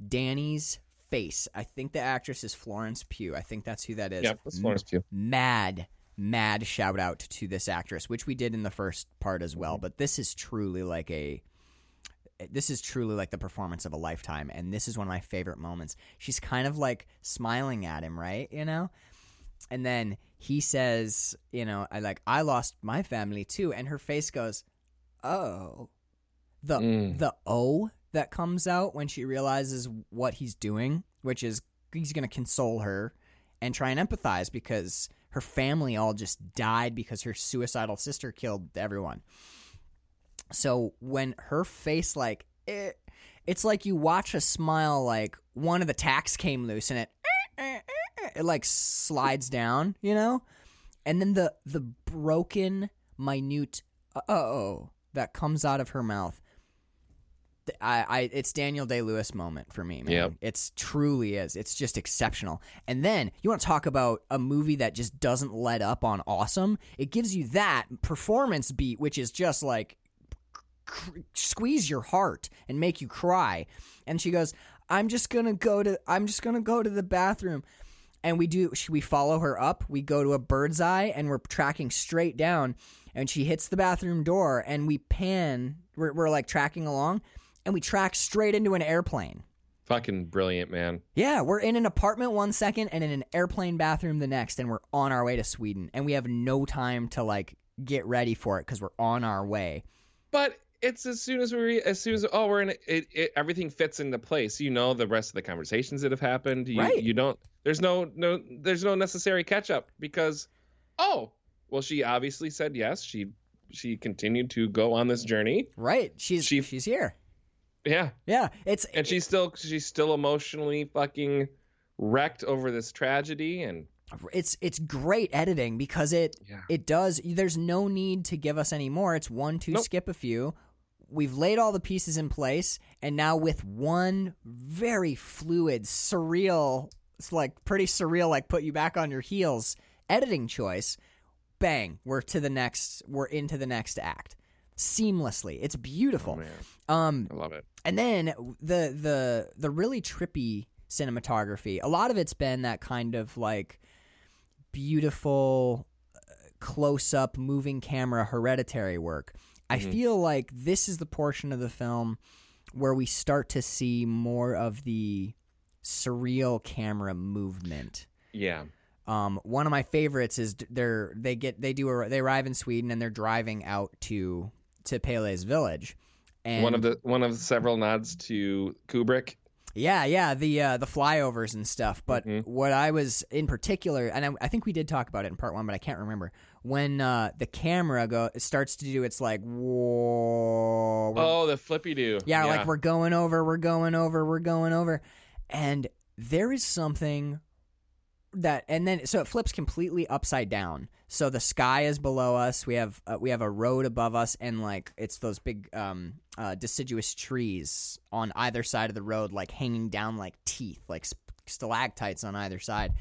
Danny's face. I think the actress is Florence Pugh. I think that's who that is. Yep, that's Florence Pugh. Mad, mad shout out to this actress, which we did in the first part as well. But this is truly like a. This is truly like the performance of a lifetime, and this is one of my favorite moments. She's kind of like smiling at him, right? You know, and then he says, "You know, I like I lost my family too," and her face goes, "Oh." The Mm. the O that comes out when she realizes what he's doing, which is he's going to console her and try and empathize because her family all just died because her suicidal sister killed everyone. So when her face like it, it's like you watch a smile like one of the tacks came loose and it it like slides down, you know? And then the the broken minute uh oh that comes out of her mouth. I, I it's Daniel Day Lewis moment for me, man. Yep. It's truly is. It's just exceptional. And then you want to talk about a movie that just doesn't let up on awesome. It gives you that performance beat, which is just like cr- squeeze your heart and make you cry. And she goes, "I'm just gonna go to I'm just gonna go to the bathroom." And we do we follow her up. We go to a bird's eye and we're tracking straight down. And she hits the bathroom door and we pan. We're, we're like tracking along and we track straight into an airplane. Fucking brilliant, man. Yeah, we're in an apartment one second and in an airplane bathroom the next, and we're on our way to Sweden, and we have no time to like get ready for it because we're on our way. But it's as soon as we as soon as oh we're in it, it, it everything fits into place. You know the rest of the conversations that have happened. You Right. you don't there's no no there's no necessary catch up because oh well she obviously said yes. She she continued to go on this journey. Right? She's She- she's here. Yeah. Yeah, it's And she's still she's still emotionally fucking wrecked over this tragedy and it's it's great editing because it yeah. it does. There's no need to give us any more. It's one, two, Nope. skip a few. We've laid all the pieces in place, and now with one very fluid, surreal, it's like pretty surreal, like put you back on your heels editing choice. Bang, we're to the next. We're into the next act seamlessly. It's Oh, beautiful. man. Um, I love it. and then the the the really trippy cinematography. A lot of it's been that kind of like beautiful close up moving camera hereditary work. I Mhm. feel like this is the portion of the film where we start to see more of the surreal camera movement. Yeah. Um, one of my favorites is they're they get they do a, they arrive in Sweden and they're driving out to to Pele's village. And one of the one of several nods to Kubrick. Yeah, yeah, the uh, the flyovers and stuff. But Mhm. what I was in particular, and I, I think we did talk about it in part one, but I can't remember when uh, the camera go starts to do its like whoa. Oh, the flippy do. yeah, like we're going over, we're going over, we're going over, and there is something that, and then so it flips completely upside down. So the sky is below us. We have uh, we have a road above us, and like it's those big um, uh, deciduous trees on either side of the road, like hanging down like teeth, like sp- stalactites on either side.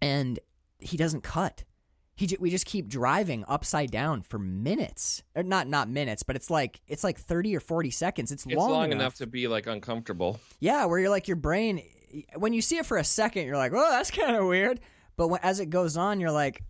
And he doesn't cut. He ju- we just keep driving upside down for minutes, or not not minutes, but it's like it's like thirty or forty seconds. It's, It's long, long, enough. enough to be like uncomfortable. Yeah, where you're like your brain when you see it for a second, you're like, "Oh, that's kind of weird." But when, as it goes on, you're like,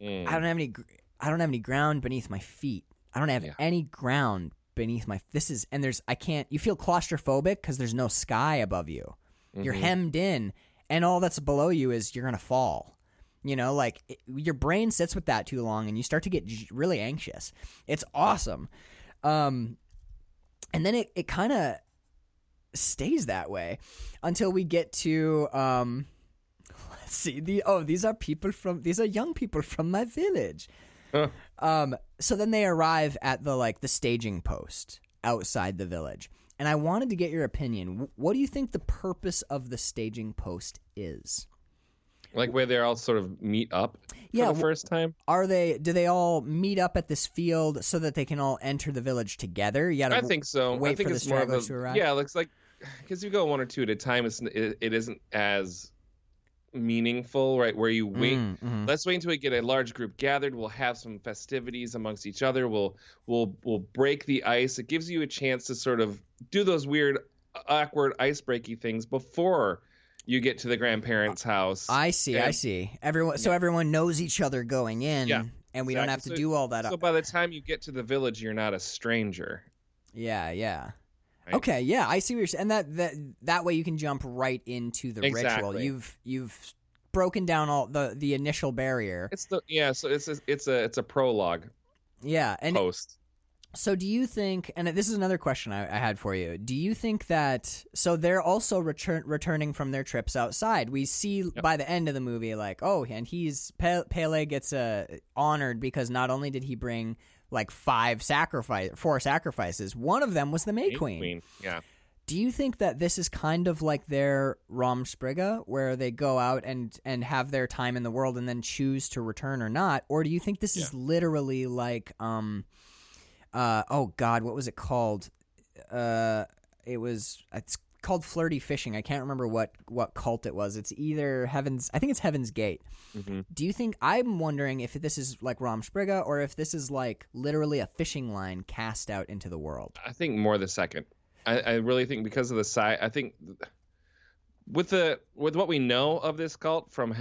Mm. "I don't have any I don't have any ground beneath my feet. I don't have Yeah. any ground beneath my this is and there's I can't you feel claustrophobic cuz there's no sky above you. You're Mhm. hemmed in and all that's below you is you're going to fall. You know, like it, your brain sits with that too long and you start to get j- really anxious. It's awesome. Um and then it, it kind of stays that way until we get to um let's see the oh these are people from these are young people from my village Huh. um so then they arrive at the like the staging post outside the village and i wanted to get your opinion what do you think the purpose of the staging post is Like where they all sort of meet up for Yeah, the first time. are they do they all meet up at this field so that they can all enter the village together you gotta I think so. wait I think for the it's more of a, to arrive? Yeah, it looks like because you go one or two at a time, it's it, it isn't as meaningful, right? Where you wait. Mm, mhm. Let's wait until we get a large group gathered. We'll have some festivities amongst each other. We'll we'll we'll break the ice. It gives you a chance to sort of do those weird, awkward ice breaky things before you get to the grandparents' house. I see, I see. Everyone, so everyone knows each other going in, Yeah, and we don't have to So- do all that. so by the time you get to the village, you're not a stranger. yeah, yeah. Right. Okay, yeah, I see what you're saying. And that that that way you can jump right into the ritual. You've you've broken down all the the initial barrier. It's the yeah. So it's a, it's a it's a prologue Yeah, and post. So, do you think? And this is another question I, I had for you. Do you think that? So they're also return, returning from their trips outside. We see by the end of the movie, like, oh, and he's Pe- Pele gets uh, honored because not only did he bring like five sacrifice, four sacrifices, one of them was the May May Queen. Yeah. Do you think that this is kind of like their Rumspringa, where they go out and and have their time in the world and then choose to return or not, or do you think this is literally like um, uh, oh God, what was it called? Uh, it was it's called flirty fishing. I can't remember what what cult it was. It's either Heaven's, I think it's Heaven's Gate. hmm Do you think I'm wondering if this is like Rumspringa or if this is like literally a fishing line cast out into the world? I think more the second. I, I really think because of the size. I think with the with what we know of this cult from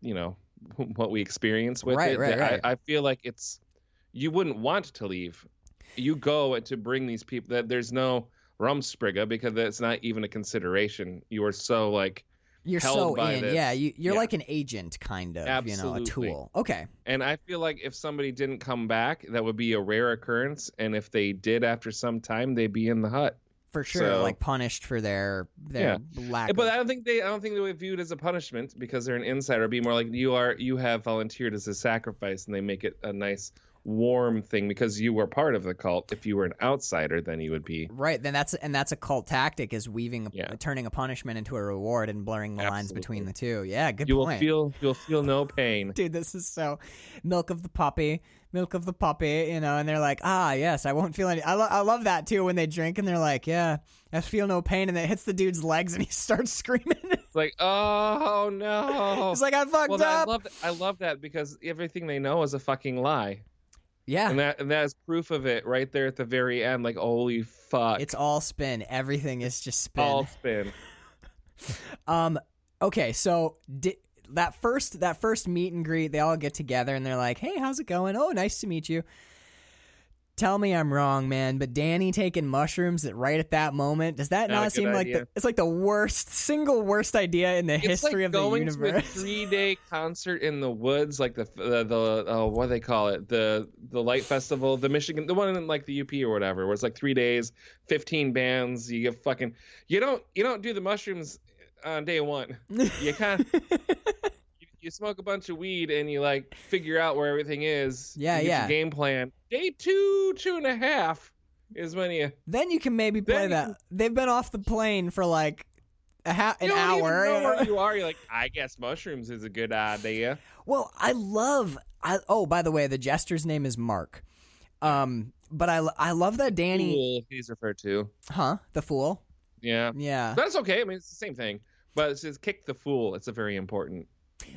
you know what we experience with Right, it, right, right. I, I feel like it's you wouldn't want to leave. You go to bring these people. That there's no Rumspringa because that's not even a consideration. You are so like, You're so in, this. yeah. You, you're Yeah. like an agent, kind of, you know, a tool. Okay, and I feel like if somebody didn't come back, that would be a rare occurrence. And if they did after some time, they'd be in the hut. for sure. So- like punished for their their lack. But of, I don't think they I don't think they would view it as a punishment because they're an insider. It'd be more like you are you have volunteered as a sacrifice and they make it a nice warm thing because you were part of the cult. If you were an outsider, then you would be Right, then that's and that's a cult tactic is weaving, a, Yeah. turning a punishment into a reward and blurring the lines between the two. Yeah, good you will feel you'll feel no pain. Dude, this is so milk of the puppy, milk of the puppy, you know, and they're like, ah, yes, I won't feel any. I, lo- I love that too when they drink and they're like, yeah, I feel no pain, and it hits the dude's legs and he starts screaming. It's like oh no. It's like, I fucked well, that, I love I love that because everything they know is a fucking lie, yeah, and that and that is proof of it right there at the very end. Like holy fuck, it's all spin. Everything is just spin. all spin. Um. Okay. So di- that first that first meet and greet, they all get together and they're like, "Hey, how's it going? Oh, nice to meet you." Tell me I'm wrong, man, but Danny taking mushrooms at right at that moment does that Not not, seem like idea. the, it's like the worst single worst idea in the It's history like of the going to a three-day concert in the woods, like the the, the oh, what do they call it, the the Light Festival, the Michigan, the one in like the UP or whatever, where it's like three days, fifteen bands. You get fucking, you don't you don't do the mushrooms on day one. You kind of you, smoke a bunch of weed and you like figure out where everything is. Yeah, yeah. Your game plan. Day two, two and a half is when you then you can maybe play that. can- They've been off the plane for like a ha- an you don't hour. Even know where you are. You're like, I guess mushrooms is a good idea. Well, I love. I oh, by the way, the jester's name is Mark. Um, but I I love that Danny, Fool, he's referred to. huh? The fool. Yeah. Yeah, That's okay. I mean, it's the same thing. But it says kick the fool. It's a very important.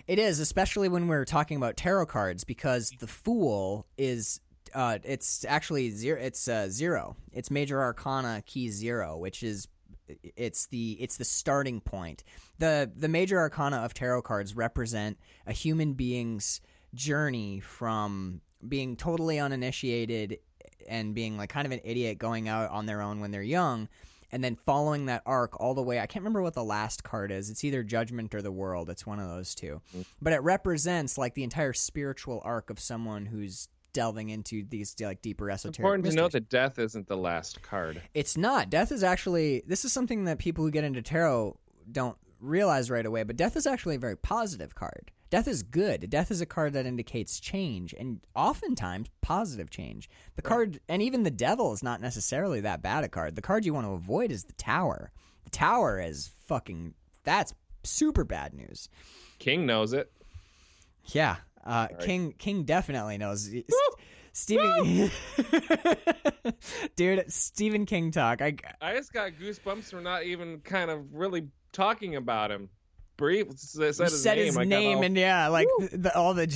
It is, especially when we're talking about tarot cards, because the fool is. Uh, it's actually zero. It's uh, zero. It's major arcana key zero, which is it's the it's the starting point. the The major arcana of tarot cards represent a human being's journey from being totally uninitiated and being like kind of an idiot going out on their own when they're young and then following that arc all the way I can't remember what the last card is it's either judgment or the world it's one of those two mm-hmm. but it represents like the entire spiritual arc of someone who's delving into these like deeper esoteric It's important to note that death isn't the last card. It's not. Death is actually this is something that people who get into tarot don't realize right away, but death is actually a very positive card. Death is good. Death is a card that indicates change and oftentimes positive change. The card and even the devil is not necessarily that bad a card. The card you want to avoid is the tower. The tower is fucking that's super bad news. King knows it. Yeah. Uh, King King definitely knows. Stephen Dude, Stephen King talk. I I just got goosebumps from not even kind of really talking about him. Brief said his said name. his I name all- and yeah, like the, the, all the.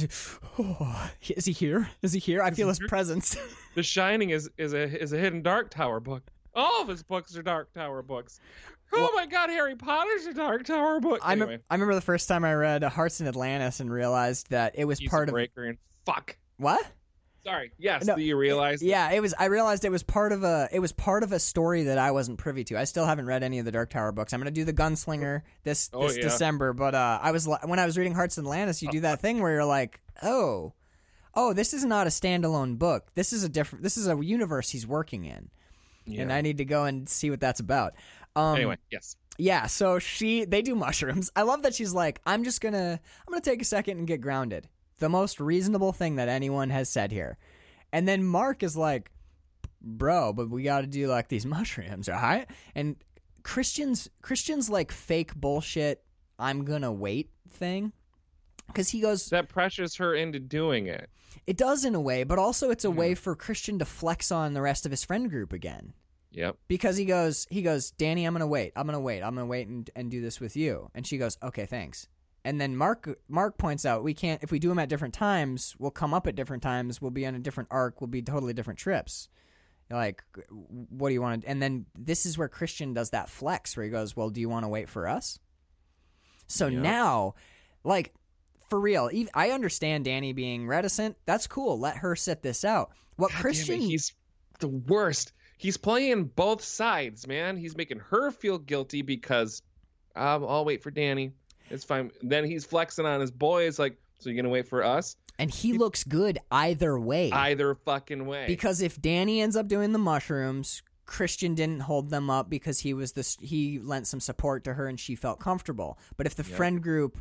Oh, is he here? Is he here? I feel his presence. The Shining is is a is a hidden Dark Tower book. All of his books are Dark Tower books. Oh Well- my God, Harry Potter's a Dark Tower book. I, anyway, remember, I remember the first time I read Hearts in Atlantis and realized that it was he's part a of breaker and fuck. what? Sorry. Yes. No, do you realize? Yeah, it was. I realized it was part of a. It was part of a story that I wasn't privy to. I still haven't read any of the Dark Tower books. I'm gonna do the Gunslinger this Oh, this yeah. December. But uh, I was when I was reading Hearts and Atlantis, you do that thing where you're like, oh, oh, this is not a standalone book. This is a different. This is a universe he's working in, Yeah. and I need to go and see what that's about. Um, anyway, yes. yeah, so she they do mushrooms. I love that she's like, I'm just gonna I'm gonna take a second and get grounded. The most reasonable thing that anyone has said here. And then Mark is like, bro, but we gotta do like these mushrooms, right? And Christian's Christian's like fake bullshit, I'm gonna wait thing. Cause he goes That pressures her into doing it. it does in a way, but also it's a Yeah. way for Christian to flex on the rest of his friend group again. Yep. because he goes he goes danny i'm gonna wait i'm gonna wait i'm gonna wait and, and do this with you and she goes okay thanks and then mark mark points out we can't if we do them at different times we'll come up at different times we'll be on a different arc we'll be totally different trips like what do you want to and then this is where christian does that flex where he goes well do you want to wait for us so Yeah. now like for real i understand danny being reticent that's cool let her sit this out what God damn it, christian he's the worst. He's playing both sides, man. He's making her feel guilty because um, I'll wait for Danny. It's fine. Then he's flexing on his boys, like, so you're gonna wait for us? and he looks good either way Either fucking way. Because if Danny ends up doing the mushrooms, Christian didn't hold them up because he was this he lent some support to her and she felt comfortable. But if the Yep. friend group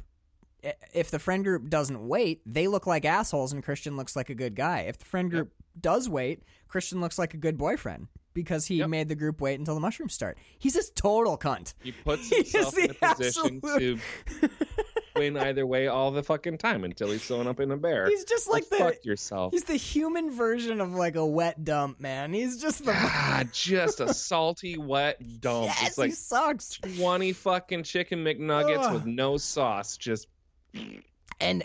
if the friend group doesn't wait, they look like assholes and Christian looks like a good guy. If the friend Yep. group does wait, Christian looks like a good boyfriend because he Yep. made the group wait until the mushrooms start. He's a total cunt. he puts He himself in the a position absolute- to win either way all the fucking time until he's sewn up in a bear. He's just like the fuck yourself. he's the human version of like a wet dump, man. He's just the ah, God, just a salty, wet dump. yes, it's like he sucks. 20 fucking chicken McNuggets Ugh. with no sauce. Just and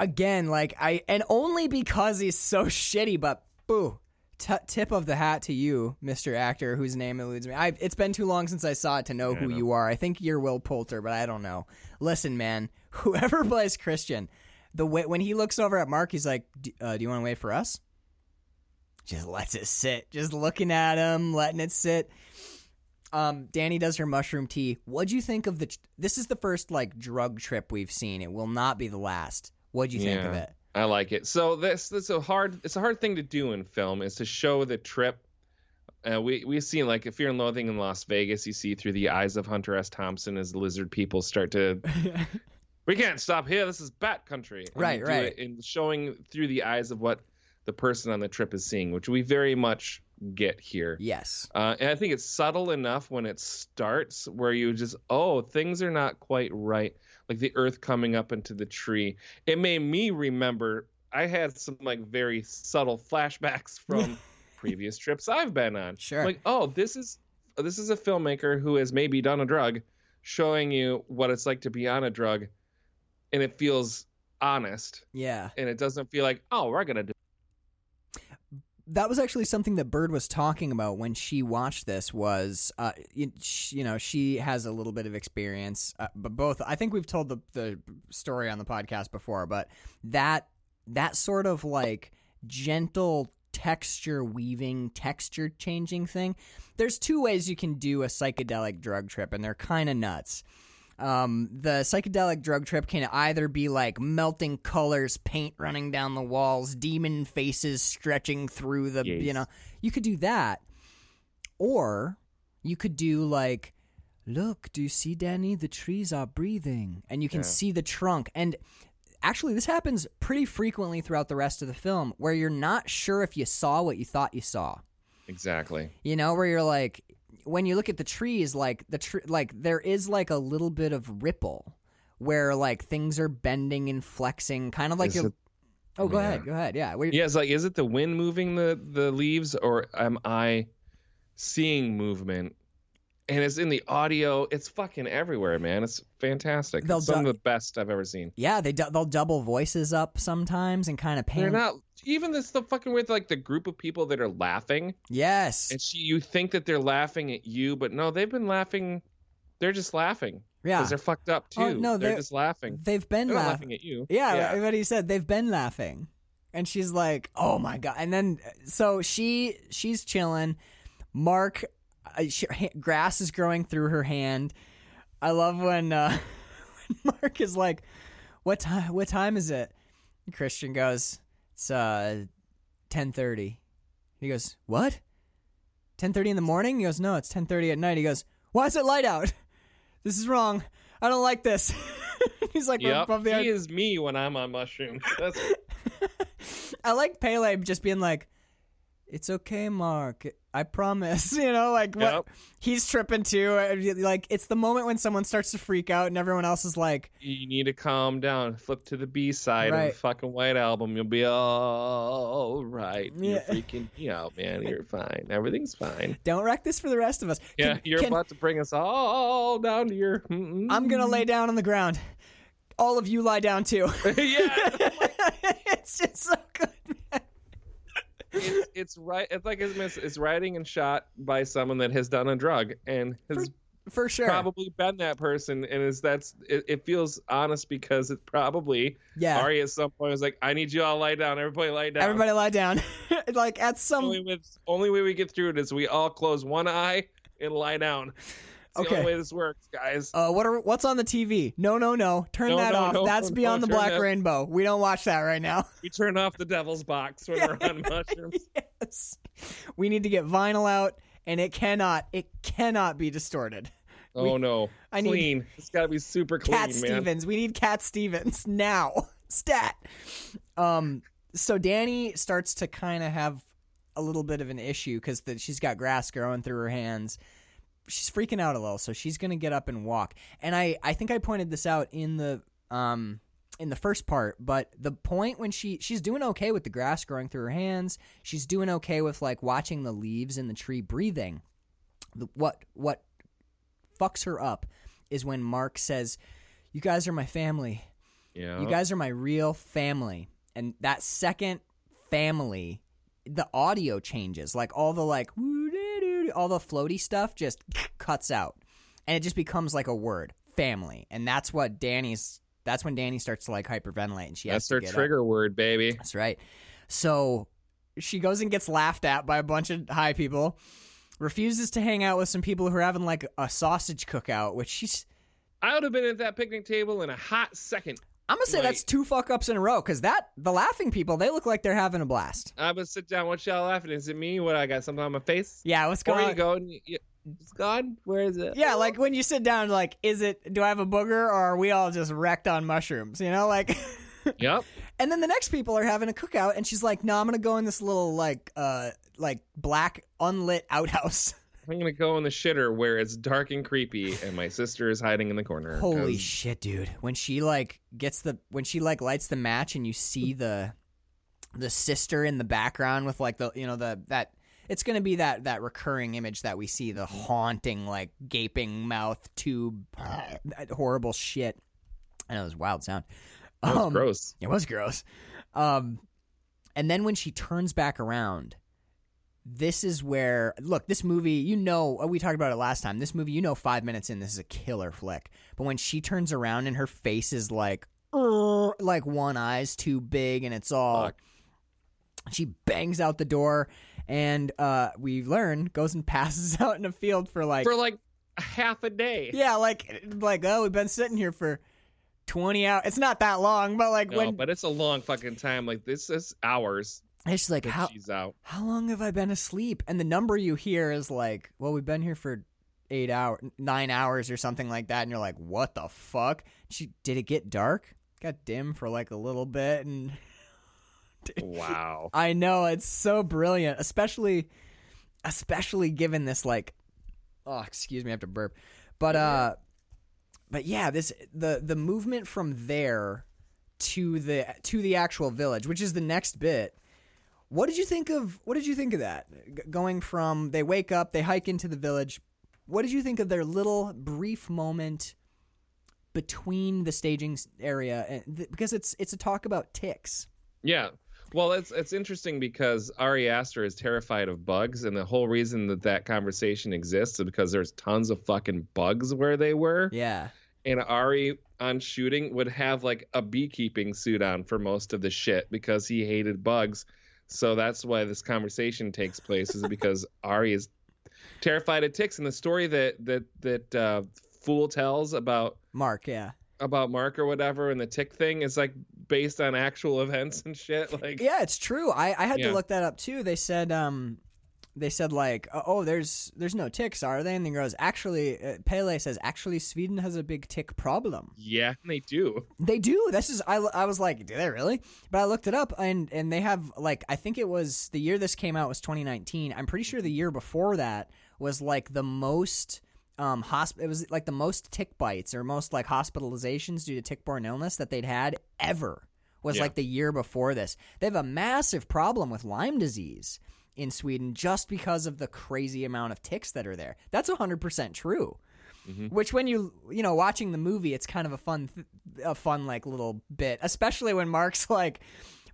again like i and only because he's so shitty but boo T- tip of the hat to you mr actor whose name eludes me I, it's been too long since i saw it to know Yeah, who know. you are i think you're will poulter but i don't know listen man whoever plays christian the way when he looks over at mark he's like "D- uh, do you want to wait for us just lets it sit, just looking at him, letting it sit. Um, Danny does her mushroom tea. What'd you think of the? This is the first like drug trip we've seen. It will not be the last. What'd you think of it? I like it. So this this is a hard it's a hard thing to do in film is to show the trip. Uh, we we've seen like if you're in Loathing in Las Vegas, you see through the eyes of Hunter S. Thompson as lizard people start to. we can't stop here. This is Bat Country. And Right, right. In showing through the eyes of what the person on the trip is seeing, which we very much get here. yes. Uh, and I think it's subtle enough when it starts where you just, oh, things are not quite right. Like the earth coming up into the tree. It made me remember I had some like very subtle flashbacks from previous trips I've been on. Sure. Like, oh, this is this is a filmmaker who has maybe done a drug, showing you what it's like to be on a drug, and it feels honest, Yeah. and it doesn't feel like, oh, we're gonna do. That was actually something that Bird was talking about when she watched this. Was uh, you, sh- you know she has a little bit of experience, uh, but both I think we've told the the story on the podcast before, but that that sort of like gentle texture weaving, texture changing thing. There's two ways you can do a psychedelic drug trip, and they're kind of nuts. Um, the psychedelic drug trip can either be like melting colors, paint running down the walls, demon faces stretching through the, Yes. you know, you could do that. Or you could do like, look, do you see, Danny? The trees are breathing. And you can Yeah. see the trunk. And actually, this happens pretty frequently throughout the rest of the film where you're not sure if you saw what you thought you saw. Exactly. You know, where you're like, when you look at the trees, like the tr- like there is like a little bit of ripple where like things are bending and flexing, kind of like you. it- Oh, go Yeah. ahead, go ahead. Yeah, we Yeah, it's like, is it the wind moving the the leaves, or am I seeing movement? And it's in the audio. It's fucking everywhere, man. It's fantastic. They'll It's some du- of the best I've ever seen. yeah, they du- they'll double voices up sometimes and kind of pan. They're not even this the fucking with like the group of people that are laughing, Yes, and she, you think that they're laughing at you, but no, they've been laughing. They're just laughing yeah, because they're fucked up oh, too. Oh, no, they're, they're- just laughing. they've been They're laughing. at you. Yeah, what he said. They've been laughing, and she's like, "Oh my god!" And then so she she's chilling. Mark, she, ha- grass is growing through her hand. I love when, uh, when Mark is like, "What time? What time is it?" And Christian goes, "It's uh, ten 30. He goes, "What? Ten thirty in the morning?" He goes, "No, it's ten thirty at night." He goes, "Why is it light out? This is wrong. I don't like this." He's like, Yep, above the he is me when I'm on mushrooms. That's I like Pele just being like, "It's okay, Mark. I promise." You know, like what Yep. he's tripping too. Uh, like it's the moment when someone starts to freak out and everyone else is like, you need to calm down. Flip to the B side of the fucking White Album. You'll be all right. You're freaking me out, man. You're fine. Everything's fine. "Don't wreck this for the rest of us." Yeah, you're can- about to bring us all down to your. I'm gonna lay down on the ground. All of you lie down too. yeah, it's just so good. It's, it's right. It's like it's, it's writing and shot by someone that has done a drug and has For sure. probably been that person, and is that's it, it feels honest because it probably yeah. Ari at some point was like, "I need you all lie down. Everybody lie down." Everybody lie down. like at some only with only way we get through it is we all close one eye and lie down. Okay. the only way this works, guys. Uh, what are what's on the TV? No, no, no. Turn No, that no, off. no, That's beyond the black that- rainbow. We don't watch that right now. We turn off the devil's box when we're on mushrooms. yes. We need to get vinyl out, and it cannot, it cannot be distorted. Oh no, I need- clean. It's got to be super clean, Cat man. Stevens. We need Cat Stevens now. Stat. Um. So Danny starts to kind of have a little bit of an issue because she's got grass growing through her hands. She's freaking out a little, so she's gonna get up and walk. And I, I think I pointed this out in the um in the first part, but the point when she she's doing okay with the grass growing through her hands, she's doing okay with like watching the leaves in the tree breathing. The, what what fucks her up is when Mark says, "You guys are my family. Yeah. You guys are my real family." And that second family, the audio changes. Like all the like all the floaty stuff just cuts out. And it just becomes like a word, family. And that's what Danny's that's when Danny starts to like hyperventilate and she has That's to her get up. trigger word, baby. That's right. So she goes and gets laughed at by a bunch of high people. Refuses to hang out with some people who are having like a sausage cookout, which she's. I would have been at that picnic table in a hot second. I'm gonna say Like- that's two fuck ups in a row because that the laughing people they look like they're having a blast. I'm gonna sit down. What y'all laughing? Is it me? What I got something on my face? Yeah, what's going you on? you, you, it's gone. Where is it? Yeah, like when you sit down, like, is it? Do I have a booger, or are we all just wrecked on mushrooms? You know, like. Yep. And then the next people are having a cookout, and she's like, "No, I'm gonna go in this little like, uh, like black unlit outhouse." I'm gonna go in the shitter where it's dark and creepy, and my sister is hiding in the corner. Holy 'cause- shit, dude! When she like gets the when she like lights the match, and you see the the sister in the background with like the you know the that it's gonna be that that recurring image that we see the haunting like gaping mouth tube that horrible shit. I know it was a wild sound. That was Um, gross. It was gross. Um, and then when she turns back around, this is where look. This movie, you know, we talked about it last time. This movie, you know, five minutes in, this is a killer flick. But when she turns around and her face is like, like one eye's too big, and it's all. Fuck. She bangs out the door, and uh, we learn goes and passes out in a field for like For like half a day. yeah, like like oh, we've been sitting here for twenty hours. It's not that long, but like No, when but it's a long fucking time. Like this is hours it's just like how she's out. how long have I been asleep? And the number you hear is like, well, we've been here for eight hours, nine hours, or something like that. And you're like, what the fuck? She did it get dark? Got dim for like a little bit, and Wow. I know it's so brilliant, especially, especially given this like, oh, excuse me, I have to burp, but uh, but yeah, this the the movement from there to the to the actual village, which is the next bit. What did you think of what did you think of that? G- going from they wake up, they hike into the village. What did you think of their little brief moment between the staging area and th- because it's it's a talk about ticks. Yeah. Well, it's it's interesting because Ari Aster is terrified of bugs, and the whole reason that that conversation exists is because there's tons of fucking bugs where they were, Yeah. and Ari on shooting would have like a beekeeping suit on for most of the shit because he hated bugs. So that's why this conversation takes place is because Ari is terrified of ticks, and the story that that that uh, Fool tells about Mark, yeah. about Mark or whatever and the tick thing is like based on actual events and shit. Like Yeah, it's true. I, I had to look that up too. They said um they said like oh there's there's no ticks are they and then goes actually uh, Pelle says actually Sweden has a big tick problem. yeah, they do. They do. This is I, I was like do they really? But I looked it up and and they have like I think it was the year this came out was 2019. I'm pretty sure the year before that was like the most um hosp- it was like the most tick bites or most like hospitalizations due to tick-borne illness that they'd had ever was Yeah. like the year before this. They have a massive problem with Lyme disease in Sweden just because of the crazy amount of ticks that are there. That's 100% true. Mhm. Which when you you know watching the movie it's kind of a fun th- a fun like little bit, especially when Mark's like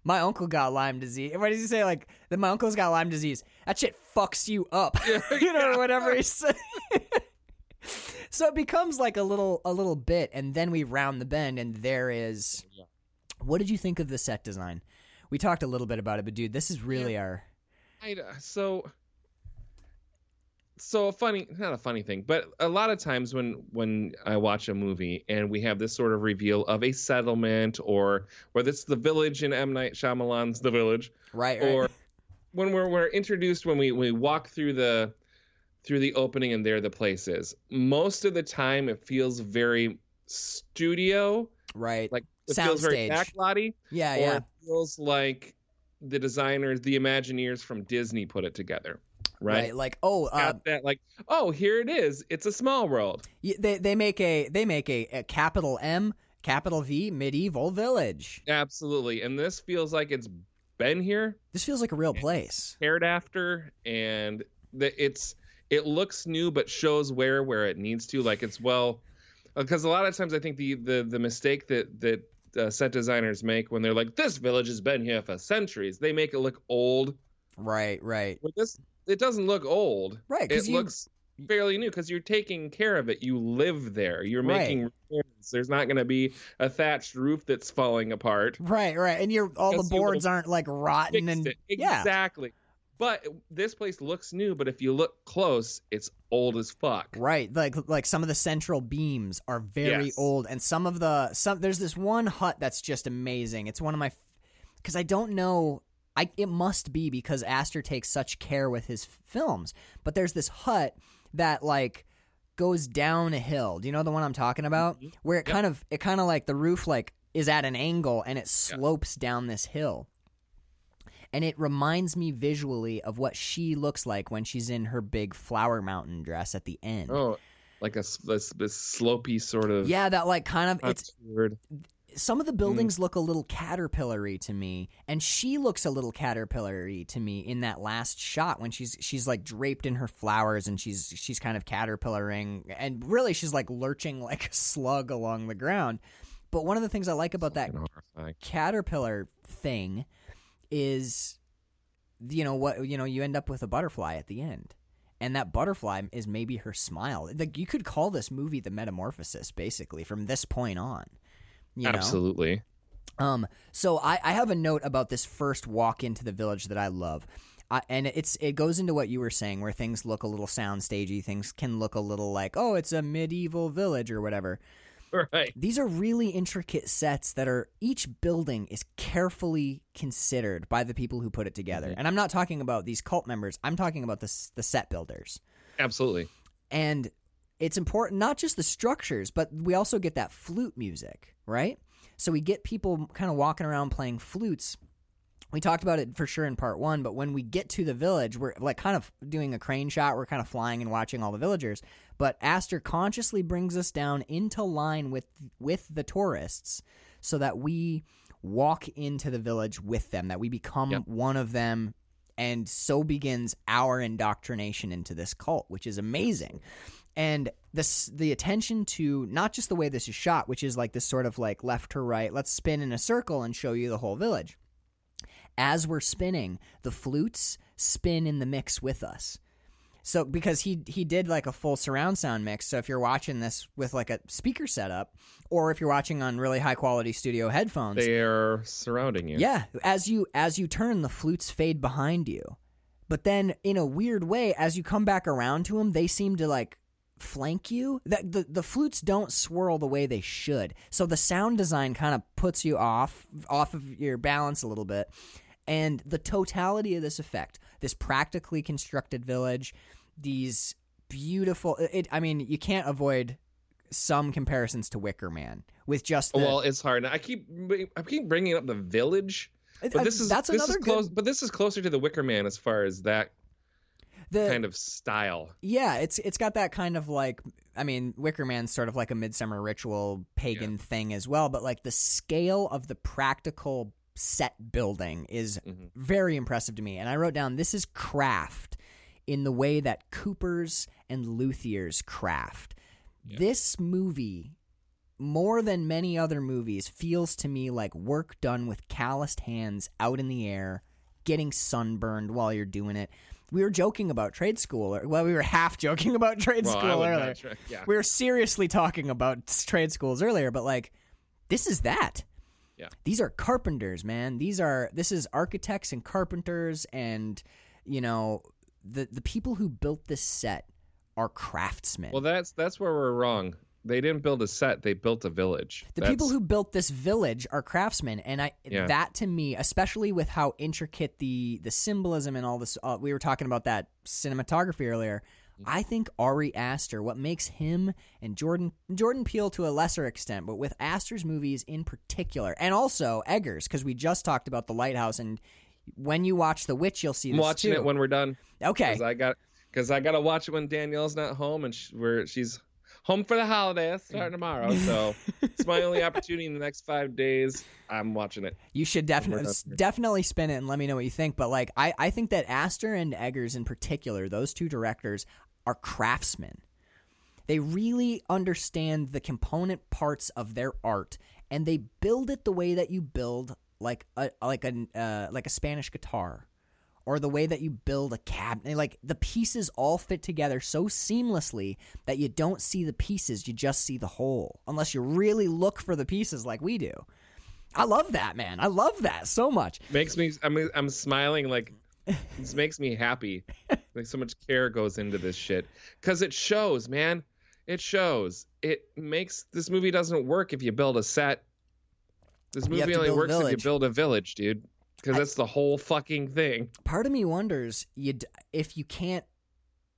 my uncle got Lyme disease. What does he say? Like that my uncle's got Lyme disease. That shit fucks you up. you know, or whatever he said. so it becomes like a little a little bit, and then we round the bend, and there is. Yeah. What did you think of the set design? We talked a little bit about it, but dude, this is really our. I, so so a funny not a funny thing but a lot of times when when i watch a movie and we have this sort of reveal of a settlement or whether it's the village in m night Shyamalan's the village Right, right. or when we're, we're introduced when we, we walk through the through the opening and there the place is most of the time it feels very studio right. like it feels very Soundstage. backlotty yeah, or yeah. it feels like the designers the imagineers from disney put it together right, Like, oh, uh, Got that like oh here it is it's a small world they they make a they make a, a capital M, capital V, medieval village. absolutely and this feels like it's been here This feels like a real place. cared after and the, it's it looks new but shows where where it needs to like it's well because a lot of times i think the the the mistake that that uh, set designers make when they're like this village has been here for centuries they make it look old Right, right, but this it doesn't look old right. it you looks fairly new because you're taking care of it. You live there. You're Right. making repairs. There's not going to be a thatched roof that's falling apart. Right, right, and you're all the boards aren't like rotten and it. yeah, Exactly. But this place looks new, but if you look close, it's old as fuck. Right, like like some of the central beams are very Yes. old, and some of the some there's this one hut that's just amazing. It's one of my because I don't know. I it must be because Aster takes such care with his films, but there's this hut that like goes down a hill. Do you know the one I'm talking about? Mm-hmm. Where it Yep. kind of it kind of like the roof like is at an angle and it slopes down this hill. And it reminds me visually of what she looks like when she's in her big flower mountain dress at the end. Oh, like a this, this slopey sort of. Yeah, that like kind of it's contoured- some of the buildings mm. look a little caterpillary to me, and she looks a little caterpillary to me in that last shot when she's she's like draped in her flowers and she's she's kind of caterpillaring, and really she's like lurching like a slug along the ground. But one of the things I like about that horrifying. caterpillar thing is you know what you know you end up with a butterfly at the end and that butterfly is maybe her smile like you could call this movie the metamorphosis basically from this point on you know Absolutely. um, so I, I have a note about this first walk into the village that I love. I, and it's it goes into what you were saying, where things look a little sound stagey things can look a little like, oh, it's a medieval village or whatever. Right. These are really intricate sets that are each building is carefully considered by the people who put it together. Mhm. And I'm not talking about these cult members. I'm talking about the the set builders. Absolutely. And it's important not just the structures, but we also get that flute music, right? So we get people kind of walking around playing flutes. We talked about it for sure in part one, but when we get to the village, we're like kind of doing a crane shot. We're kind of flying and watching all the villagers. But Aster consciously brings us down into line with with the tourists, so that we walk into the village with them, that we become Yep. one of them, and so begins our indoctrination into this cult, which is amazing and this the attention to not just the way this is shot which is like this sort of like left to right let's spin in a circle and show you the whole village as we're spinning the flutes spin in the mix with us so because he he did like a full surround sound mix so if you're watching this with like a speaker setup or if you're watching on really high quality studio headphones They are surrounding you. yeah, as you as you turn, the flutes fade behind you, but then in a weird way, as you come back around to them, they seem to like flank you. That the the flutes don't swirl the way they should, so the sound design kind of puts you off off of your balance a little bit. And the totality of this effect, this practically constructed village, these beautiful. It, I mean, you can't avoid some comparisons to Wicker Man with just the, Well, it's hard. I keep I keep bringing up the village, but I- this is that's this another is good close. But this is closer to the Wicker Man as far as that the, kind of style. Yeah, it's it's got that kind of like I mean, Wicker Man's sort of like a midsummer ritual pagan thing as well, but like the scale of the practical set building is Mhm. very impressive to me. And I wrote down this is craft in the way that Coopers and Luthiers craft. Yeah. This movie more than many other movies feels to me like work done with calloused hands out in the air getting sunburned while you're doing it we were joking about trade school or well we were half joking about trade Well, school earlier try- yeah. we were seriously talking about trade schools earlier but like this is that Yeah. these are carpenters man these are this is architects and carpenters and you know the the people who built this set are craftsmen Well, that's that's where we're wrong. They didn't build a set; they built a village. The That's- people who built this village are craftsmen, and I Yeah. that to me, especially with how intricate the the symbolism and all this. Uh, we were talking about that cinematography earlier. Mm-hmm. I think Ari Aster, what makes him and Jordan Jordan Peele to a lesser extent, but with Aster's movies in particular, and also Eggers, because we just talked about the Lighthouse, and when you watch The Witch, you'll see I'm watching too. it when we're done. okay, Because I got because I got to watch it when Danielle's not home and sh where she's home for the holidays starting mm. tomorrow. So it's my only opportunity in the next five days. I'm watching it. You should definitely definitely spin it and let me know what you think. But like, I I think that Aster and Eggers in particular, those two directors are craftsmen. They really understand the component parts of their art, and they build it the way that you build like a like a uh, like a Spanish guitar, or the way that you build a cabinet. Like the pieces all fit together so seamlessly that you don't see the pieces, you just see the whole, unless you really look for the pieces like we do. I love that, man. I love that so much. Makes me. I'm. I'm smiling like. This makes me happy. Like so much care goes into this shit because it shows, man. It shows. It makes this movie doesn't work if you build a set. This movie only works if you build a village, dude. Because that's the whole fucking thing. part of me wonders you if you can't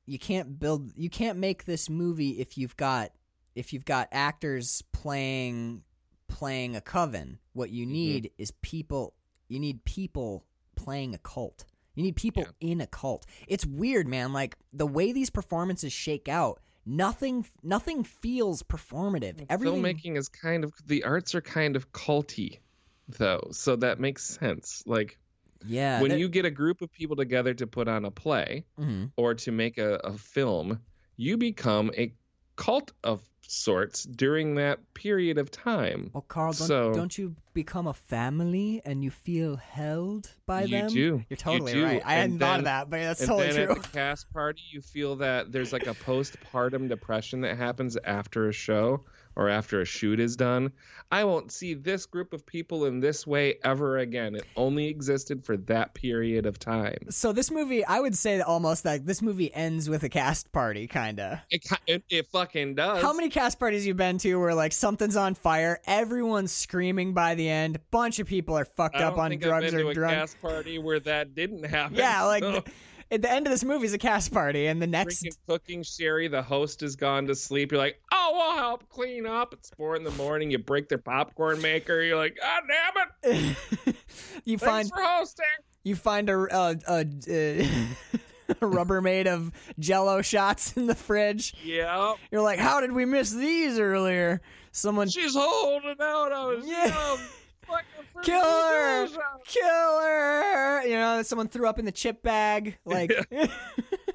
you can't build you can't make this movie if you've got if you've got actors playing playing a coven what you mm-hmm. need is people you need people playing a cult you need people in a cult it's weird man like the way these performances shake out nothing nothing feels performative everything Filmmaking is kind of the arts are kind of culty, though, so that makes sense. Like yeah when that- you get a group of people together to put on a play Mhm. or to make a, a film, you become a cult of sorts during that period of time. Well, Carl, don't, So- don't you become a family and you feel held by You them? do. You're You totally do. right. I And hadn't thought of that, but that's and totally then true. at the cast party, you feel that there's like a postpartum depression that happens after a show or after a shoot is done. I won't see this group of people in this way ever again. It only existed for that period of time. So this movie, I would say almost like this movie ends with a cast party, kind of. It, it, it fucking does. How many cast parties you been to where like something's on fire, everyone's screaming by the end, bunch of people are fucked up on drugs I've been or to a drunk. cast party where that didn't happen. Yeah, like so- at the end of this movie is a cast party, and the next drinking cooking sherry the host has gone to sleep. You're like oh we'll help clean up. It's four in the morning. You break their popcorn maker. You're like god damn it. You thanks find for hosting. you find a a, a, a Rubbermaid of Jello shots in the fridge. yeah You're like, how did we miss these earlier? Someone she's holding out. I was Yeah. young Kill her! the kill her. You know, someone threw up in the chip bag. Like,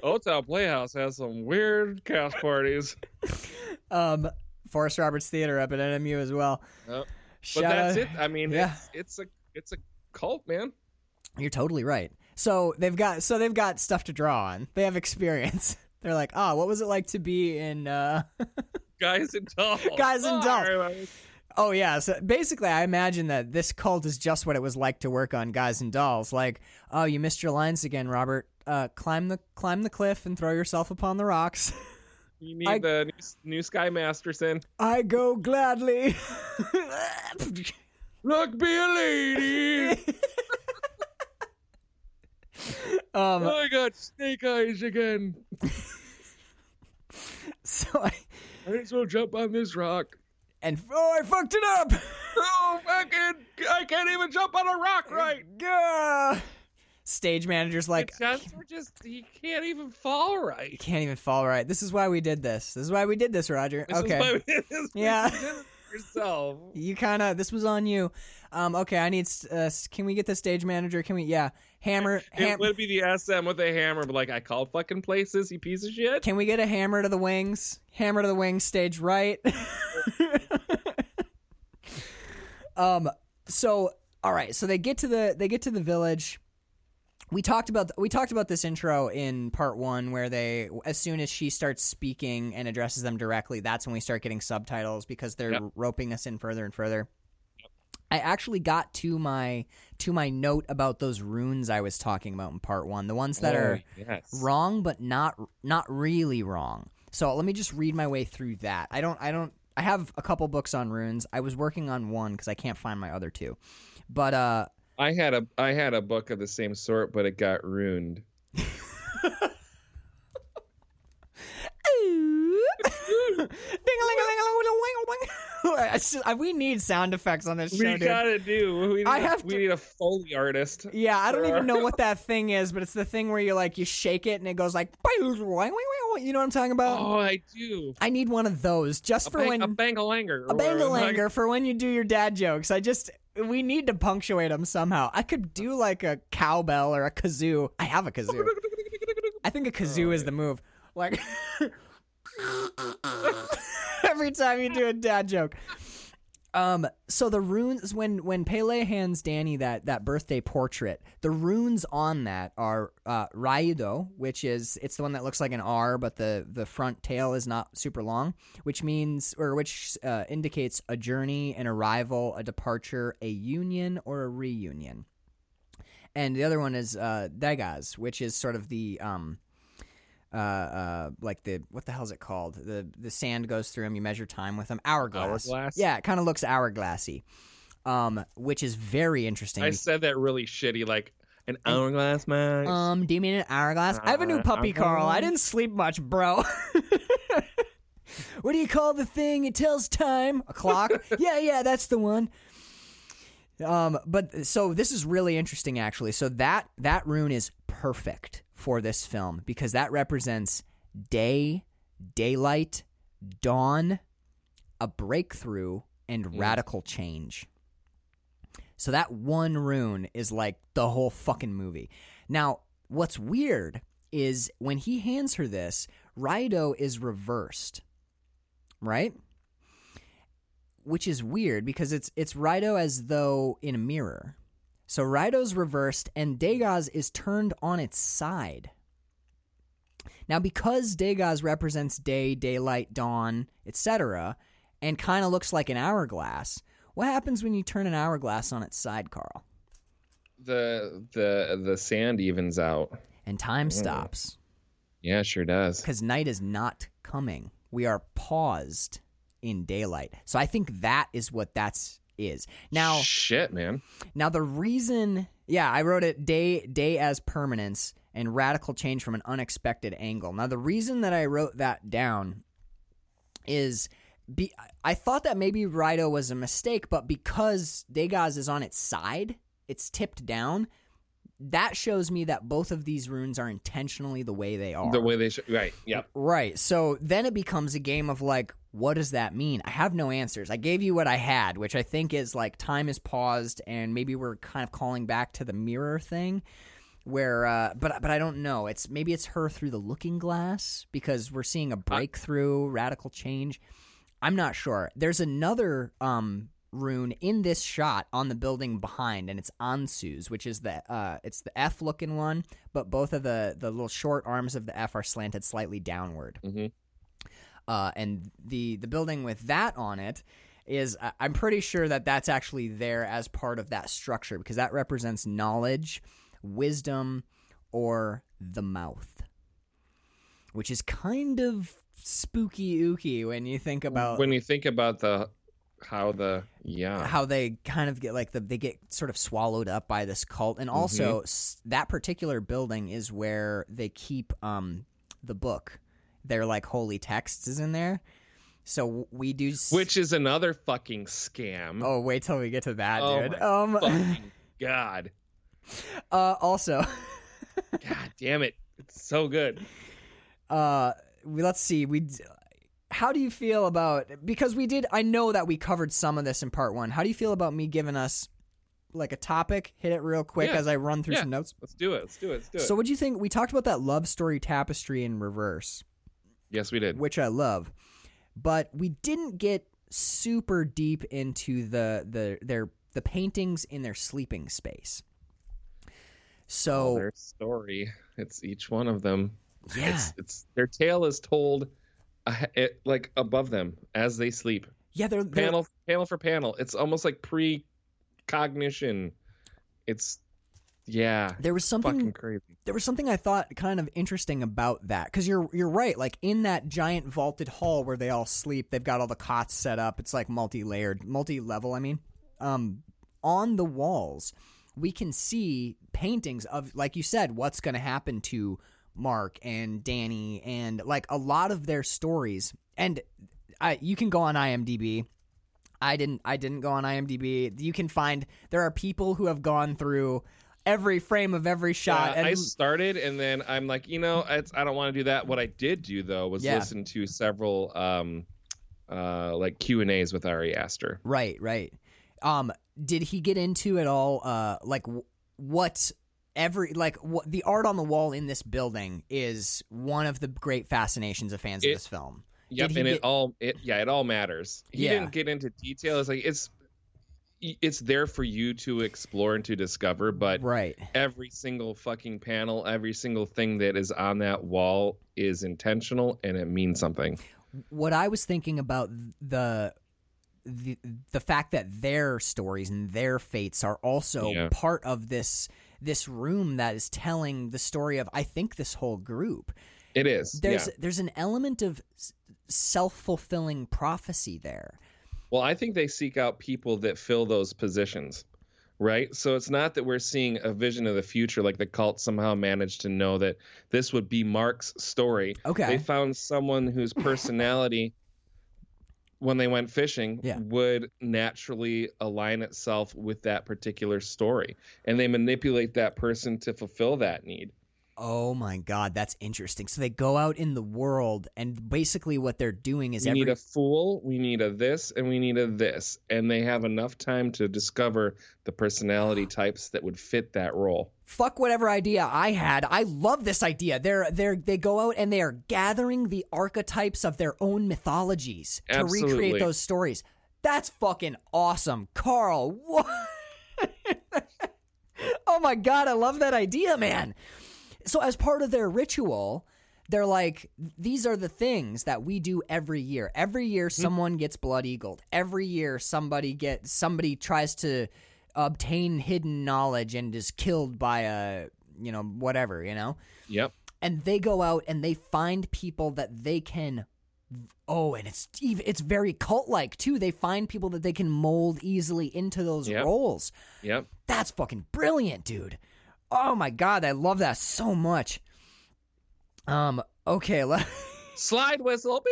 hotel playhouse has some weird cast parties um, Forest Roberts Theater up at NMU as well. But that's out- it i mean Yeah. it's, it's a it's a cult man You're totally right. So they've got so they've got stuff to draw on. They have experience. They're like, ah, what was it like to be in? uh guys and dolls Guys and dolls. Oh yeah. So basically, I imagine that this cult is just what it was like to work on Guys and Dolls. Like, oh, you missed your lines again, Robert. Uh, climb the climb the cliff and throw yourself upon the rocks. you need I- the new, new sky masterson I go gladly. look be a lady um, I got snake eyes again. so I Might as well jump on this rock. And oh, I fucked it up. Oh, fucking! I can't even jump on a rock right. Gah. Stage manager's like, Spencer just he can't even fall right. You can't even fall right. This is why we did this. This is why we did this, Roger. This okay. is why we did this. Yeah. You yourself. You kind of this was on you. Um, okay, I need. s- Uh, can we get the stage manager? Can we? Yeah, hammer. It would be the SM with a hammer, but like I called fucking places, you piece of shit. can we get a hammer to the wings? Hammer to the wings, stage right. Um. So all right. So they get to the they get to the village. We talked about we talked about this intro in part one, where they as soon as she starts speaking and addresses them directly, that's when we start getting subtitles because they're Yep. roping us in further and further. I actually got to my to my note about those runes I was talking about in part one, the ones that Oh, are yes. wrong but not not really wrong. So let me just read my way through that. I don't I don't I have a couple books on runes. I was working on one because I can't find my other two. But uh I had a I had a book of the same sort, but it got ruined. We need sound effects on this show, we gotta do. We need, I a- have we to- need a foley artist. Yeah, I don't for even know what that thing is, but it's the thing where you like you shake it and it goes like you know what I'm talking about? Oh, I do. I need one of those just A, for bang, when a bangalanger. a bangalanger for when you do your dad jokes. I just we need to punctuate them somehow. I could do like a cowbell or a kazoo. I have a kazoo. I think a kazoo oh, is the move. Like every time you do a dad joke. Um, so the runes when when Pelle hands Dani that that birthday portrait, the runes on that are uh, Raido, which is it's the one that looks like an R, but the the front tail is not super long, which means or which uh, indicates a journey, an arrival, a departure, a union, or a reunion. And the other one is uh, Dagaz, which is sort of the um, uh, uh, like the what the hell's it called? The the sand goes through them. You measure time with them. Hourglass. Hourglass? Yeah, it kind of looks hourglassy, um, which is very interesting. I said that really shitty, like an hourglass man. um, do you mean an hourglass? I have a new puppy, Carl. I didn't sleep much, bro. what do you call the thing? It tells time. A clock. yeah, yeah, that's the one. Um, but so this is really interesting, actually. So that that rune is perfect for this film because that represents day, daylight, dawn, a breakthrough, and radical change. So that one rune is like the whole fucking movie. Now, what's weird is when he hands her this, Raido is reversed. Right? Which is weird because it's it's Raido as though in a mirror. So Raido's reversed and Dagaz is turned on its side. Now, because Dagaz represents day, daylight, dawn, etc., and kind of looks like an hourglass, what happens when you turn an hourglass on its side, Carl? the the the sand evens out. And time mm. stops Yeah, it sure does. because night is not coming. We are paused in daylight. So I think that is what that's is. Now, shit, man. Now the reason, yeah, I wrote it day day as permanence and radical change from an unexpected angle. Now the reason that I wrote that down is be I thought that maybe Raido was a mistake, but because Dagaz is on its side, it's tipped down. That shows me that both of these runes are intentionally the way they are. The way they should. Right. Yep. Right. So then it becomes a game of like, what does that mean? I have no answers. I gave you what I had, which I think is like time is paused, and maybe we're kind of calling back to the mirror thing. Where, uh, but but I don't know. It's maybe it's her through the looking glass because we're seeing a breakthrough, radical change. I'm not sure. There's another um, rune in this shot on the building behind, and it's Ansuz, which is the uh, it's the F looking one, but both of the the little short arms of the F are slanted slightly downward. Mhm. Uh, and the the building with that on it is I- I'm pretty sure that that's actually there as part of that structure because that represents knowledge, wisdom, or the mouth, which is kind of spooky ooky when you think about when you think about the how the yeah how they kind of get like the, they get sort of swallowed up by this cult and also Mm-hmm. s- that particular building is where they keep um the book their like holy texts is in there so we do s- which is another fucking scam. oh wait till we get to that Oh dude my um Fucking god. uh also God damn it. It's so good. uh we, let's see we d- how do you feel about because we did I know that we covered some of this in part 1 how do you feel about me giving us like a topic hit it real quick Yeah. as I run through Yeah. some notes Let's do it. Let's do it. Let's do it. So, what do you think? We talked about that love story tapestry in reverse, yes, we did. which I love, but we didn't get super deep into the the their the paintings in their sleeping space. Oh, So, their story. It's each one of them. yeah, It's it's their tale is told uh, it, like above them as they sleep. yeah, they're, they're Panel panel for panel. It's almost like precognition. It's yeah. there was something Fucking crazy. there was something I thought kind of interesting about that because you're you're right. Like in that giant vaulted hall where they all sleep, they've got all the cots set up. It's like multi layered, multi level. I mean, um, on the walls we can see paintings of, like you said, what's going to happen to Mark and Dani and like a lot of their stories. And I, you can go on IMDb. I didn't. I didn't go on IMDb. You can find there are people who have gone through every frame of every shot. Yeah, and I started and then I'm like, you know, it's, I don't want to do that. What I did do though was Yeah. listen to several um uh like Q and A's with Ari Aster. Right, right. Um, did he get into at all? Uh, like w- what every like what the art on the wall in this building is one of the great fascinations of fans of this film. Yep, and get- it all it yeah, it all matters. He Yeah. didn't get into detail. It's like it's it's there for you to explore and to discover, but right. every single fucking panel, every single thing that is on that wall is intentional and it means something. what I was thinking about the the the fact that their stories and their fates are also Yeah. part of this this room that is telling the story of I think this whole group. It is. There's yeah. there's an element of self fulfilling prophecy there. Well, I think they seek out people that fill those positions, right? So it's not that we're seeing a vision of the future like the cult somehow managed to know that this would be Mark's story. Okay. They found someone whose personality when they went fishing Yeah. would naturally align itself with that particular story and they manipulate that person to fulfill that need. Oh my god, that's interesting. So they go out in the world and basically what they're doing is we every need a fool, we need a this, and we need a this. And they have enough time to discover the personality types that would fit that role. fuck whatever idea I had. I love this idea. They're they're they go out and they are gathering the archetypes of their own mythologies to recreate those stories. That's fucking awesome, Carl. What? oh my god, I love that idea, man. So as part of their ritual, they're like, these are the things that we do every year. Every year, hmm. someone gets blood eagled. Every year, somebody gets somebody tries to obtain hidden knowledge and is killed by a you know whatever you know. Yep. And they go out and they find people that they can. Oh, and it's even it's very cult like too. They find people that they can mold easily into those Yep. roles. Yep. That's fucking brilliant, dude. Oh my god, I love that so much. Um, okay, let Slide whistle.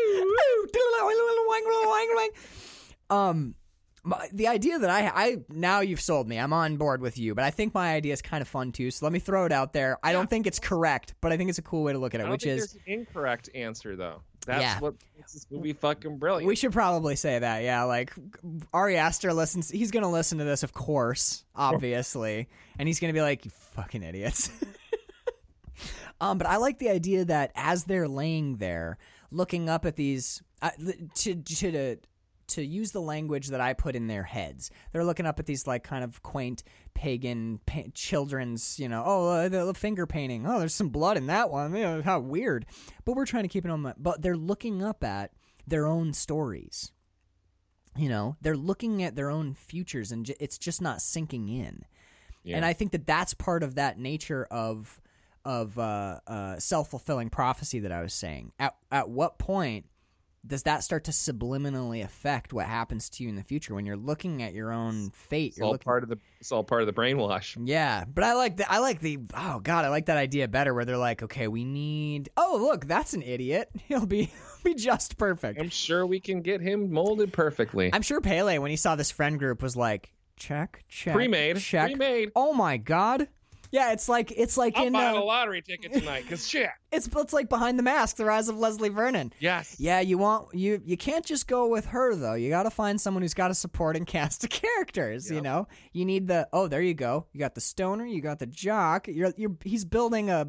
um my, the idea that I I now you've sold me. I'm on board with you, but I think my idea is kind of fun too. So let me throw it out there. I don't think it's correct, but I think it's a cool way to look at it, which is incorrect answer though. That's Yeah. what makes this movie fucking brilliant. we should probably say that. Yeah, like Ari Aster listens. He's gonna listen to this, of course, obviously, and he's gonna be like, "You fucking idiots." um, but I like the idea that as they're laying there, looking up at these, uh, to to to use the language that I put in their heads, they're looking up at these like kind of quaint pagan pa- children's, you know, oh, uh, the finger painting. Oh, there's some blood in that one. You know, how weird. But we're trying to keep it on. My, but they're looking up at their own stories. You know, they're looking at their own futures, and j- it's just not sinking in. Yeah. And I think that that's part of that nature of of uh, uh, self fulfilling prophecy that I was saying. At at what point does that start to subliminally affect what happens to you in the future when you're looking at your own fate? it's all looking, part of the it's all part of the brainwash. yeah, but I like the I like the oh god, I like that idea better where they're like, okay, we need oh look, that's an idiot. He'll be be just perfect. I'm sure we can get him molded perfectly. I'm sure Pelle when he saw this friend group was like, check, check, Pre-made. check. Pre-made. Oh my god. Yeah, it's like it's like I'll in buy uh, a lottery ticket tonight because shit. it's it's like behind the mask, the rise of Leslie Vernon. Yes. Yeah, you want you you can't just go with her though. You got to find someone who's got a supporting cast of characters. You know, you need the oh there you go. You got the stoner, you got the jock. You're you're he's building a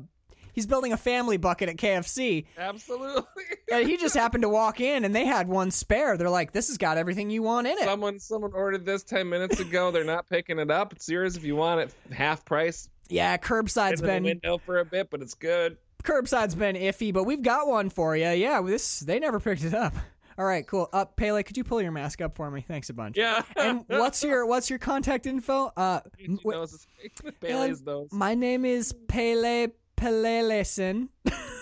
he's building a family bucket at KFC, Absolutely. and he just happened to walk in and they had one spare. They're like, this has got everything you want in it. someone someone ordered this 10 minutes ago. They're not picking it up. It's yours if you want it half price. Yeah, curbside's the been window for a bit, but it's good. curbside's been iffy, but we've got one for you. Yeah, this they never picked it up. All right, cool. Up, Pelle, could you pull your mask up for me? Thanks a bunch. Yeah. and what's your what's your contact info? Uh, He m- wait, knows his- Bailey's nose. my name is Pelle Pelelesen.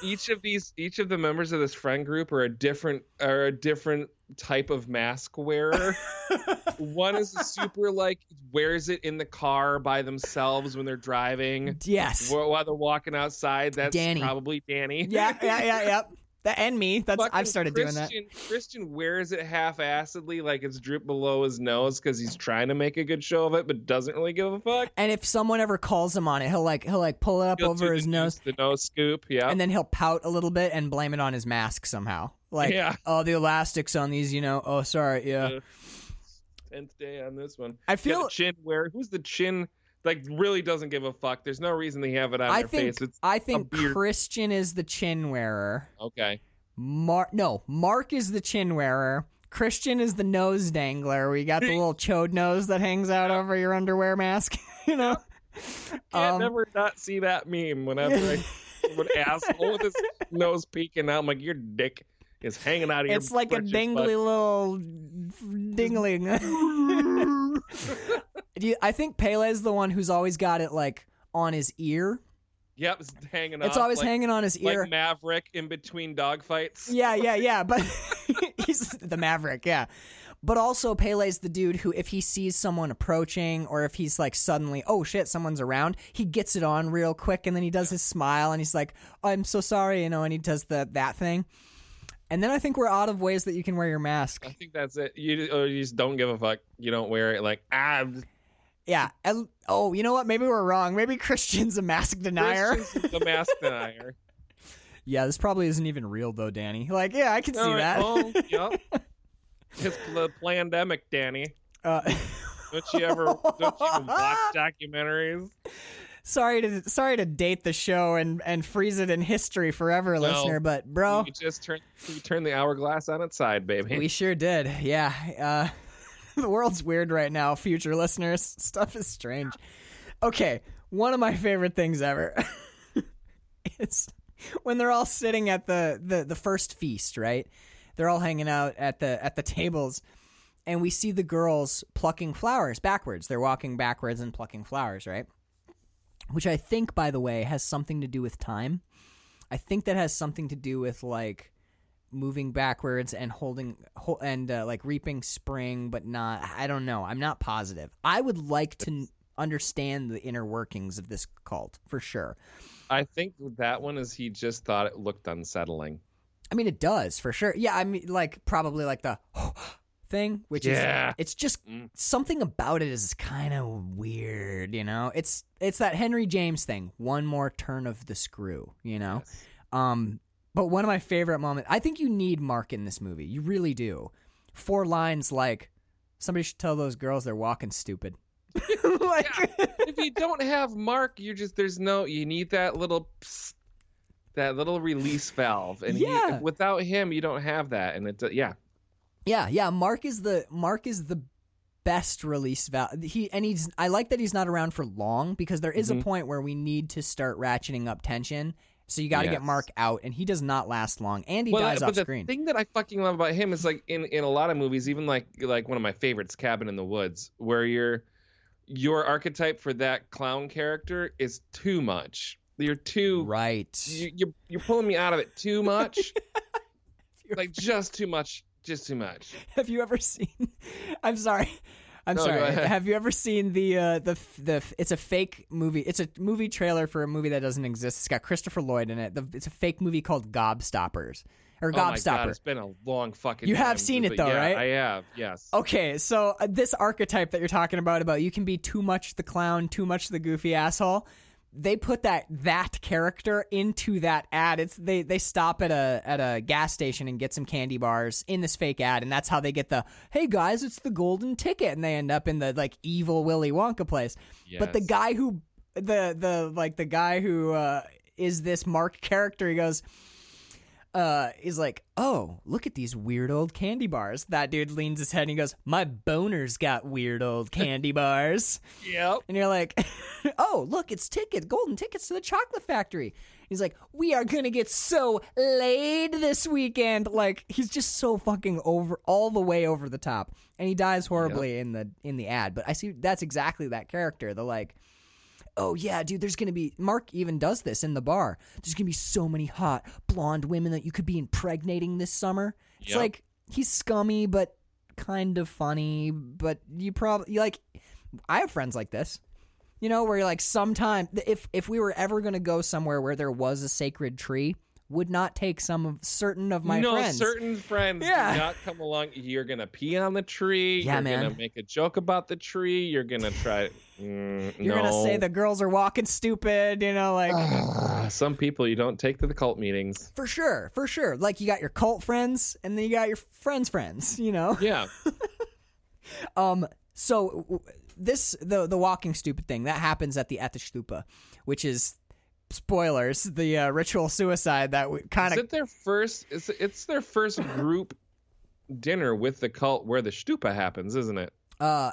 Each of these, each of the members of this friend group are a different, are a different type of mask wearer. One is super like wears it in the car by themselves when they're driving. yes. While they're walking outside, that's Dani. probably Dani. Yeah, yeah, yeah, yeah. That and me. That's Fucking I've started doing that. Christian, Christian wears it half-assedly, like it's drooped below his nose because he's trying to make a good show of it, but doesn't really give a fuck. And if someone ever calls him on it, he'll like he'll like pull it up He'll over his nose, the nose scoop. Yeah, and then he'll pout a little bit and blame it on his mask somehow. Like, Yeah. oh, the elastics on these, you know. Oh, sorry, yeah. Tenth day on this one. I feel the chin wear. Who's the chin? Like really doesn't give a fuck. There's no reason they have it on I their think face. It's I think. Christian is the chin wearer. okay. Mark no, Mark is the chin wearer. Christian is the nose dangler. We got the little chode nose that hangs out over your underwear mask. you know, Can't Um, never not see that meme whenever I an asshole with his nose peeking out. I'm like, your dick is hanging out of your. it's like a dingly little dingling. You, I think Pelle's the one who's always got it like on his ear. Yep, it's hanging. It's off always like, hanging on his ear. like Maverick in between dogfights. Yeah, yeah, yeah. But he's the Maverick, yeah. But also Pelle's the dude who if he sees someone approaching or if he's like suddenly, oh shit, someone's around, he gets it on real quick and then he does his smile and he's like, I'm so sorry, you know, and he does the that thing. And then I think we're out of ways that you can wear your mask. I think that's it. You, or you just don't give a fuck. You don't wear it. Like ah, Yeah. And, oh, you know what? Maybe we're wrong. Maybe Christian's a mask denier. Christian's the mask denier. yeah, this probably isn't even real though, Dani. Like, yeah, I can see All right, that. Oh, yep. It's the pandemic, Dani. Uh, Don't you ever don't you watch documentaries? Sorry to sorry to date the show and and freeze it in history forever, No. listener. But bro, You just turn you turn the hourglass on its side, baby. we sure did. Yeah, uh, the world's weird right now. Future listeners, stuff is strange. Okay, one of my favorite things ever is when they're all sitting at the the the first feast. Right, they're all hanging out at the at the tables. And we see the girls plucking flowers backwards. They're walking backwards and plucking flowers, right? Which I think, by the way, has something to do with time. I think that has something to do with like moving backwards and holding hol- and uh, like reaping spring, but not. I don't know. I'm not positive. I would like to n- understand the inner workings of this cult for sure. I think that one is he just thought it looked unsettling. I mean, it does for sure. Yeah, I mean, like probably like the thing, which Yeah. is it's just Mm. something about it is kind of weird. You know, it's it's that Henry James thing. One more turn of the screw. You know. Yes. Um, but one of my favorite moments, I think you need Mark in this movie. You really do. Four lines like, somebody should tell those girls they're walking stupid. like, if you don't have Mark, you're just there's no you need that little psst, that little release valve, and he- Yeah. without him, you don't have that, and it yeah, yeah, yeah. Mark is the Mark is the best release valve. He and he's. I like that he's not around for long because there is a Mhm. point where we need to start ratcheting up tension. So you got to get Mark out, and he does not last long, and he well, dies but off the screen. The thing that I fucking love about him is like in in a lot of movies, even like like one of my favorites, Cabin in the Woods, where your your archetype for that clown character is too much. You're too right. you, you're you're pulling me out of it too much, like just too much, just too much. Have you ever seen? I'm sorry. I'm No, sorry. Have you ever seen the uh, the the? It's a fake movie. It's a movie trailer for a movie that doesn't exist. It's got Christopher Lloyd in it. The, it's a fake movie called Gobstoppers or Oh my god, Gobstopper. it's been a long fucking. You have time, seen it though, yeah, right? I have. Yes. Okay, so uh, this archetype that you're talking about about you can be too much the clown, too much the goofy asshole. They put that that character into that ad. It's they they stop at a at a gas station and get some candy bars in this fake ad, and that's how they get the hey guys, it's the golden ticket, and they end up in the like evil Willy Wonka place. But the guy who the the like the guy who uh, is this Mark character, he goes uh is like, "Oh, look at these weird old candy bars." That dude leans his head and he goes, "My boner's got weird old candy bars." Yep. And you're like, "Oh, look, it's tickets, golden tickets to the chocolate factory." He's like, "We are going to get so laid this weekend." Like he's just so fucking over all the way over the top. And he dies horribly in the in the ad, but I see that's exactly that character. The like oh yeah, dude, there's gonna be Mark even does this in the bar. There's gonna be so many hot blonde women that you could be impregnating this summer. It's Yep. like he's scummy but kind of funny, but you probably like I have friends like this. You know, where you're like sometime if if we were ever gonna go somewhere where there was a sacred tree, would not take some of certain of my no, friends. certain friends Yeah. do not come along. You're gonna pee on the tree. Yeah, you're man. gonna make a joke about the tree. You're gonna try. Mm, You're no. gonna say the girls are walking stupid, you know, like Ah, Some people you don't take to the cult meetings. For sure, for sure. Like you got your cult friends, and then you got your friends' friends. You know. Yeah. Um. So w- this the the walking stupid thing that happens at the at the stupa, which is spoilers, the uh, ritual suicide that kind of Is it their first? It's it's their first group dinner with the cult where the stupa happens, isn't it? uh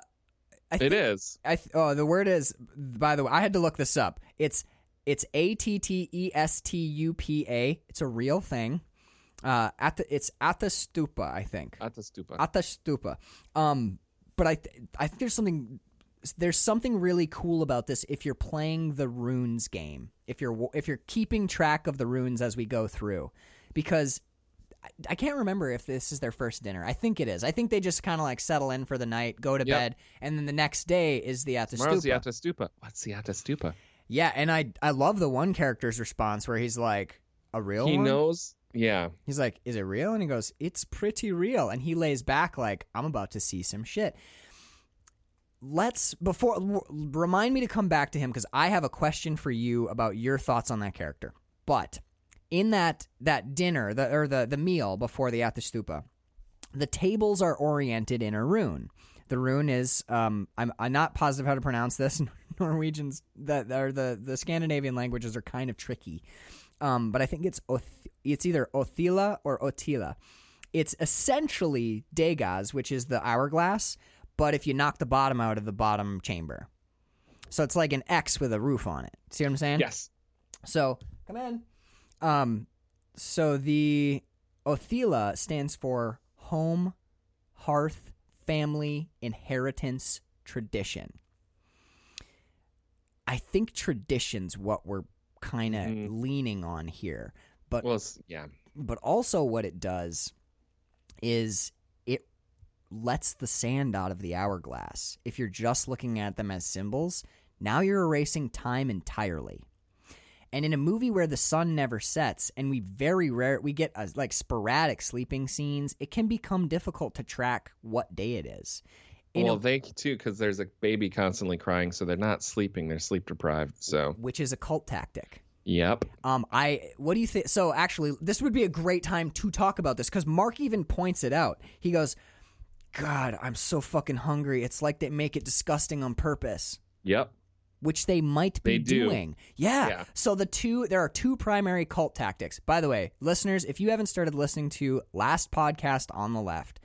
I It think, is. I th- oh, the word is by the way, I had to look this up. It's it's A T T E S T U P A. It's a real thing. Uh at the it's at the stupa, I think. At the stupa. At the stupa. Um but I th- I think there's something there's something really cool about this if you're playing the runes game. If you're if you're keeping track of the runes as we go through because I- can't remember if this is their first dinner. I think it is. I think they just kind of like settle in for the night, go to Yep. bed, and then the next day is the at the Tomorrow's the stupa. What's the Atta Stupa? Yeah, and I I love the one character's response where he's like, "A real He one?" knows. Yeah. He's like, "Is it real?" And he goes, "It's pretty real." And he lays back like, "I'm about to see some shit." Let's before remind me to come back to him because I have a question for you about your thoughts on that character. But in that that dinner, the or the the meal before the at the tables are oriented in a rune. The rune is um, I'm I'm not positive how to pronounce this. Norwegians that are the the Scandinavian languages are kind of tricky, um, but I think it's Oth- it's either Othila or Otila. It's essentially Dagaz, which is the hourglass, but if you knock the bottom out of the bottom chamber, so it's like an X with a roof on it. See what I'm saying? Yes. So come in. Um, so the Othila stands for home, hearth, family, inheritance, tradition. I think tradition's what we're kind of Mhm. leaning on here, but Well, yeah. but also what it does is lets the sand out of the hourglass. If you're just looking at them as symbols, now you're erasing time entirely. And in a movie where the sun never sets and we very rare we get uh, like sporadic sleeping scenes, it can become difficult to track what day it is. In a- well, they too, because there's a baby constantly crying, so they're not sleeping; they're sleep deprived. So, which is a cult tactic. yep. Um, I what do you think? So actually, this would be a great time to talk about this because Mark even points it out. He goes, "God, I'm so fucking hungry. It's like they make it disgusting on purpose." Yep. Which they might be They do. doing. Yeah. Yeah. So the two there are two primary cult tactics. By the way, listeners, if you haven't started listening to last podcast on the left,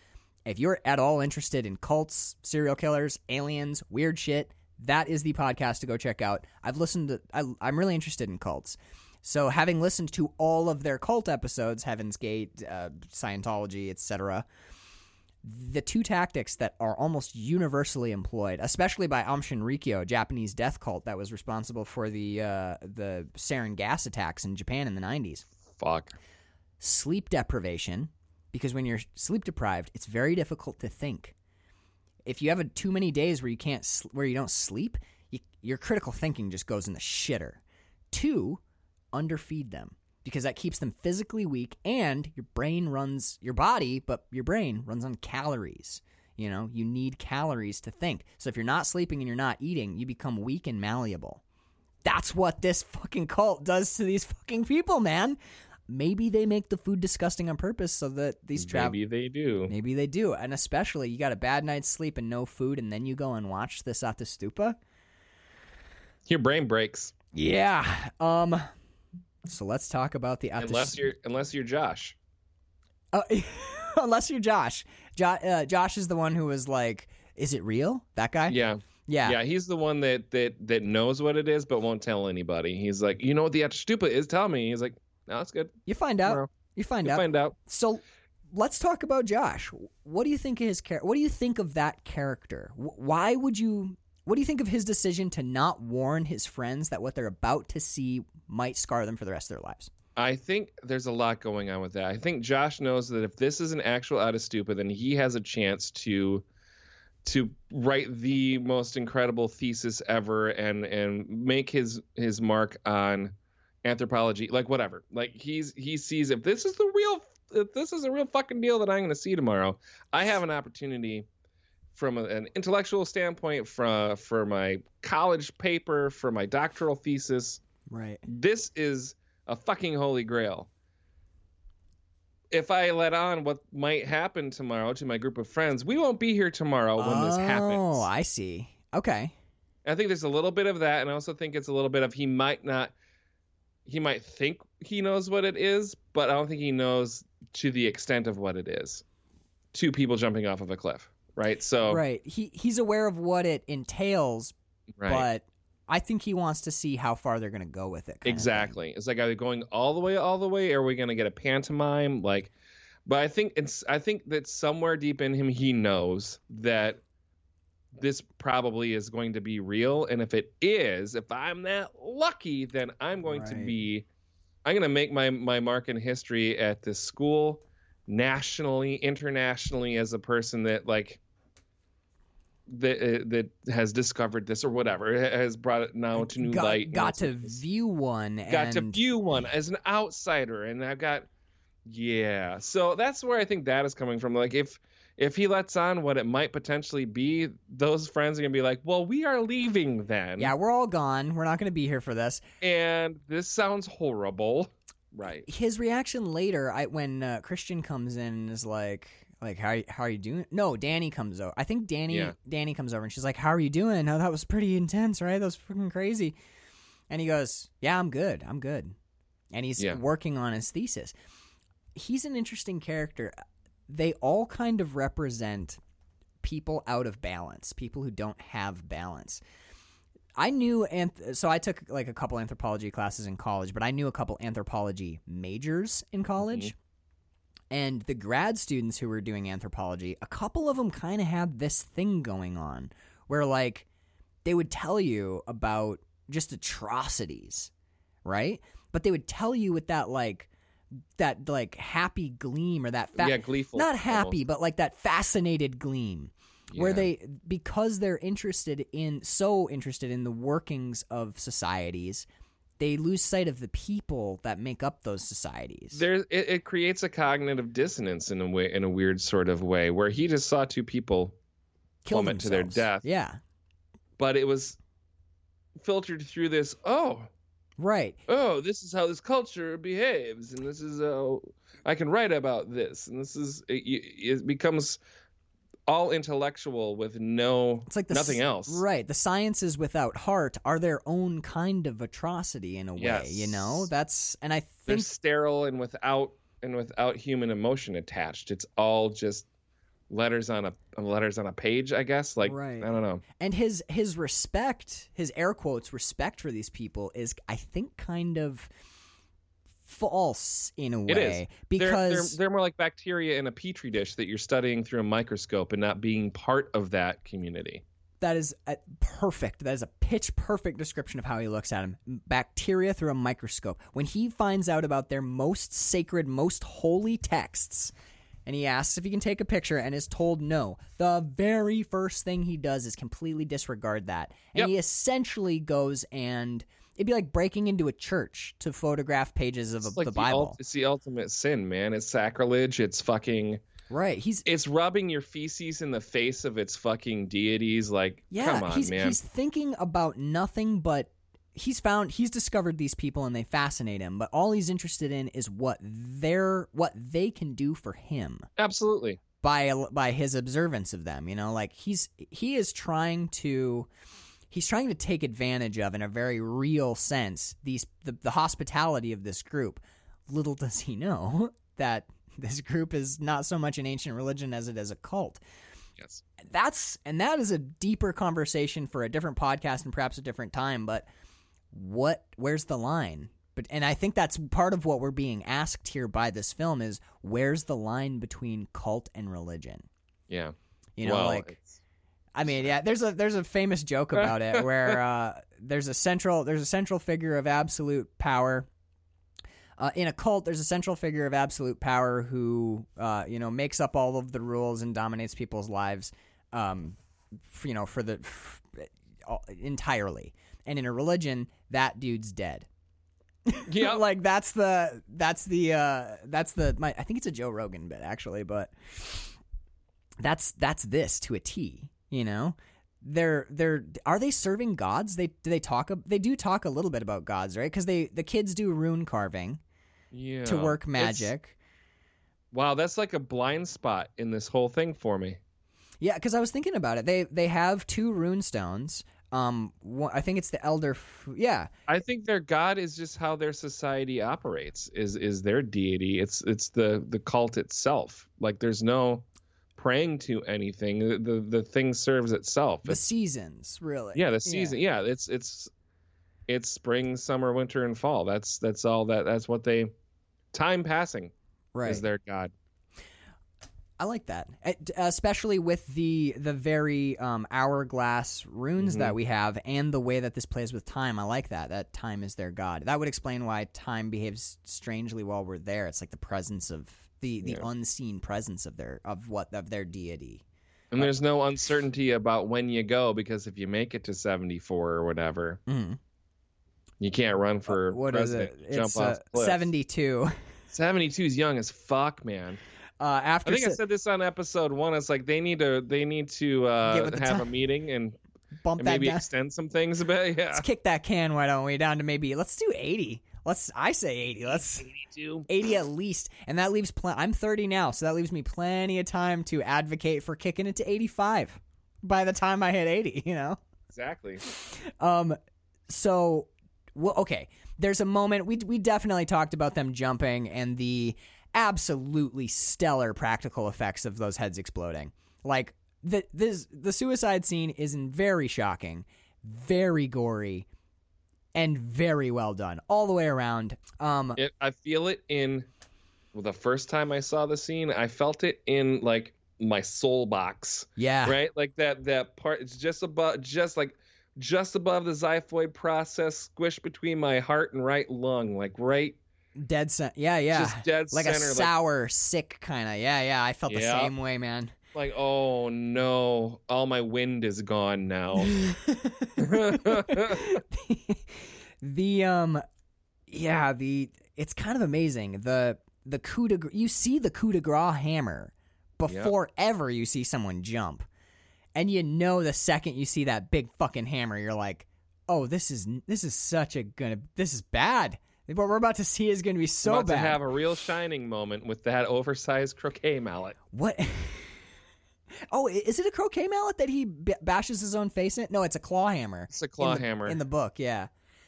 if you're at all interested in cults, serial killers, aliens, weird shit, that is the podcast to go check out. I've listened to I, I'm really interested in cults. So having listened to all of their cult episodes, Heaven's Gate, uh, Scientology, etc., the two tactics that are almost universally employed, especially by Aum Shinrikyo, a Japanese death cult that was responsible for the uh, the sarin gas attacks in Japan in the 90s. Fuck. Sleep deprivation, because when you're sleep deprived, it's very difficult to think. If you have a, too many days where you can't where you don't sleep, you, your critical thinking just goes in the shitter. Two, underfeed them because that keeps them physically weak and your brain runs your body but your brain runs on calories. You know you need calories to think. So if you're not sleeping and you're not eating you become weak and malleable. That's what this fucking cult does to these fucking people man. Maybe they make the food disgusting on purpose so that these travel Maybe they do. maybe they do. And especially you got a bad night's sleep and no food and then you go and watch this ättestupa? Your brain breaks. Yeah um so let's talk about the at the unless you're unless you're Josh. Uh, unless you're Josh. Jo- uh, Josh is the one who was like, "Is it real?" That guy. Yeah. Yeah. Yeah, he's the one that that that knows what it is but won't tell anybody. He's like, you know what the stupa is? Tell me. He's like, no, that's good. You find out. Tomorrow. You find out. You'll out. find out. So let's talk about Josh. What do you think of his character? What do you think of that character? Why would you? What do you think of his decision to not warn his friends that what they're about to see might scar them for the rest of their lives? I think there's a lot going on with that. I think Josh knows that if this is an actual ättestupa, then he has a chance to to write the most incredible thesis ever and and make his his mark on anthropology, like whatever. Like he's he sees if this is the real if this is a real fucking deal that I'm going to see tomorrow, I have an opportunity from a- an intellectual standpoint, from for my college paper, for my doctoral thesis Right. this is a fucking holy grail. If I let on what might happen tomorrow to my group of friends, we won't be here tomorrow when this oh, happens. Oh, I see. Okay. I think there's a little bit of that, and I also think it's a little bit of he might not. he might think he knows what it is, but I don't think he knows to the extent of what it is. Two people jumping off of a cliff, right? So Right. He he's aware of what it entails, right. but I think he wants to see how far they're going to go with it. kind of thing. Exactly. It's like are they going all the way, all the way? Or are we going to get a pantomime? Like, but I think it's. I think that somewhere deep in him, he knows that this probably is going to be real. And if it is, if I'm that lucky, then I'm going to be. I'm going to make my my mark in history at this school, nationally, internationally, as a person that like. That, uh, that has discovered this or whatever has brought it now to new got, light. Got to like view one. got to view one as an outsider and i've got yeah so that's where i think that is coming from like if if he lets on what it might potentially be those friends are gonna be like well we are leaving then Yeah, we're all gone. We're not going to be here for this. and this sounds horrible right his reaction later I, when uh, christian comes in and is like like how how are you doing? No Dani comes over i think Dani Yeah. Dani comes over and she's like how are you doing? Oh, that was pretty intense right? That was freaking crazy. And he goes yeah i'm good i'm good. And he's Yeah. working on his thesis. He's an interesting character. They all kind of represent people out of balance people who don't have balance. I knew, anth- so I took like a couple anthropology classes in college, but I knew a couple anthropology majors in mm-hmm. college. And the grad students who were doing anthropology, a couple of them kind of had this thing going on where, like, they would tell you about just atrocities, right? But they would tell you with that, like, that, like, happy gleam or that, fa- yeah gleeful not happy, almost. but like that fascinated gleam where they because they're interested in so interested in the workings of societies they lose sight of the people that make up those societies. There it, it creates a cognitive dissonance in a way in a weird sort of way where he just saw two people Kill plummet to their death. yeah. But it was filtered through this oh right. oh, this is how this culture behaves, and this is how I can write about this, and this is it, it becomes all intellectual with no it's like the nothing else. right the sciences without heart are their own kind of atrocity in a way Yes. you know that's and i They're sterile and without and without human emotion attached. It's all just letters on a letters on a page, I guess. Like Right. I don't know. and his his respect his air quotes respect for these people is i think kind of false in a way. It is. because they're, they're they're more like bacteria in a petri dish that you're studying through a microscope and not being part of that community. That is a perfect. That is a pitch perfect description of how he looks at him. Bacteria through a microscope. When he finds out about their most sacred, most holy texts, and he asks if he can take a picture and is told no, the very first thing he does is completely disregard that. And Yep. he essentially goes and it'd be like breaking into a church to photograph pages of a, like the the Bible. ult- it's the ultimate sin, man. It's sacrilege. It's fucking. right. He's It's rubbing your feces in the face of its fucking deities. Like, Yeah, come on, he's man. he's thinking about nothing but he's found he's discovered these people and they fascinate him, but all he's interested in is what they're what they can do for him Absolutely. by by his observance of them, you know? Like he's he is trying to he's trying to take advantage of in a very real sense these the, the hospitality of this group. Little does he know that this group is not so much an ancient religion as it is a cult Yes. that's and that is a deeper conversation for a different podcast and perhaps a different time but what where's the line but and i think that's part of what we're being asked here by this film is where's the line between cult and religion Yeah. you know well, like i mean yeah there's a there's a famous joke about it where uh, there's a central there's a central figure of absolute power uh, in a cult, there's a central figure of absolute power who, uh, you know, makes up all of the rules and dominates people's lives, um, f- you know, for the f- all- entirely. And in a religion, that dude's dead. yeah. like that's the that's the uh, that's the my I think it's a Joe Rogan bit actually, but that's that's this to a T. You know, they're they're are they serving gods? They do they talk they do talk a little bit about gods, right? Because they the kids do rune carving yeah. to work magic. wow, that's like a blind spot in this whole thing for me. Yeah, because I was thinking about it. They they have two rune stones. Um, wha- I think it's the elder. F- yeah, I think their god is just how their society operates. Is is their deity? It's it's the the cult itself. Like there's no praying to anything. The the, the thing serves itself. the It's- seasons, really. yeah, the season. Yeah. it's it's it's spring, summer, winter, and fall. That's that's all that that's what they time passing right. is their god. I like that, especially with the the very um, hourglass runes that we have, and the way that this plays with time. I like that. That time is their god. That would explain why time behaves strangely while we're there. It's like the presence of the the Yeah. unseen presence of their of what of their deity. And there's no uncertainty about when you go because if you make it to 74 or whatever, Mhm. you can't run for What is president. it? Jump It's off uh, seventy two. 72 is young as fuck, man. Uh, after I think I said this on episode one. It's like they need to they need to uh, Give it the have time. a meeting and, bump and maybe down. extend some things a bit. Yeah, Let's kick that can. Why don't we down to maybe? Let's do eighty. Let's. I say eighty. Let's. 82. 80 at least and that leaves pl- i'm 30 now so that leaves me plenty of time to advocate for kicking it to 85 by the time i hit 80 you know Exactly. um so well, okay there's a moment we we definitely talked about them jumping and the absolutely stellar practical effects of those heads exploding like the this the suicide scene is very shocking very gory and very well done all the way around um It, I feel it in well, the first time I saw the scene. I felt it in like my soul box. yeah right? Like that that part. It's just above, just like just above the xiphoid process, squished between my heart and right lung, like right, Dead center. Yeah, yeah. just dead center. like center. a sour, sick kind of. Yeah, yeah. I felt the Yeah. same way, man. Like, oh no, all my wind is gone now. the um, yeah. The it's kind of amazing. The the coup de you see the coup de grace hammer before ever you see someone jump, and you know the second you see that big fucking hammer, you're like, oh, this is this is such a gonna this is bad. What we're about to see is going to be so About bad. to have a real shining moment with that oversized croquet mallet. What? oh, is it a croquet mallet that he b- bashes his own face in? No, it's a claw hammer. It's a claw in the, hammer. in the book. Yeah.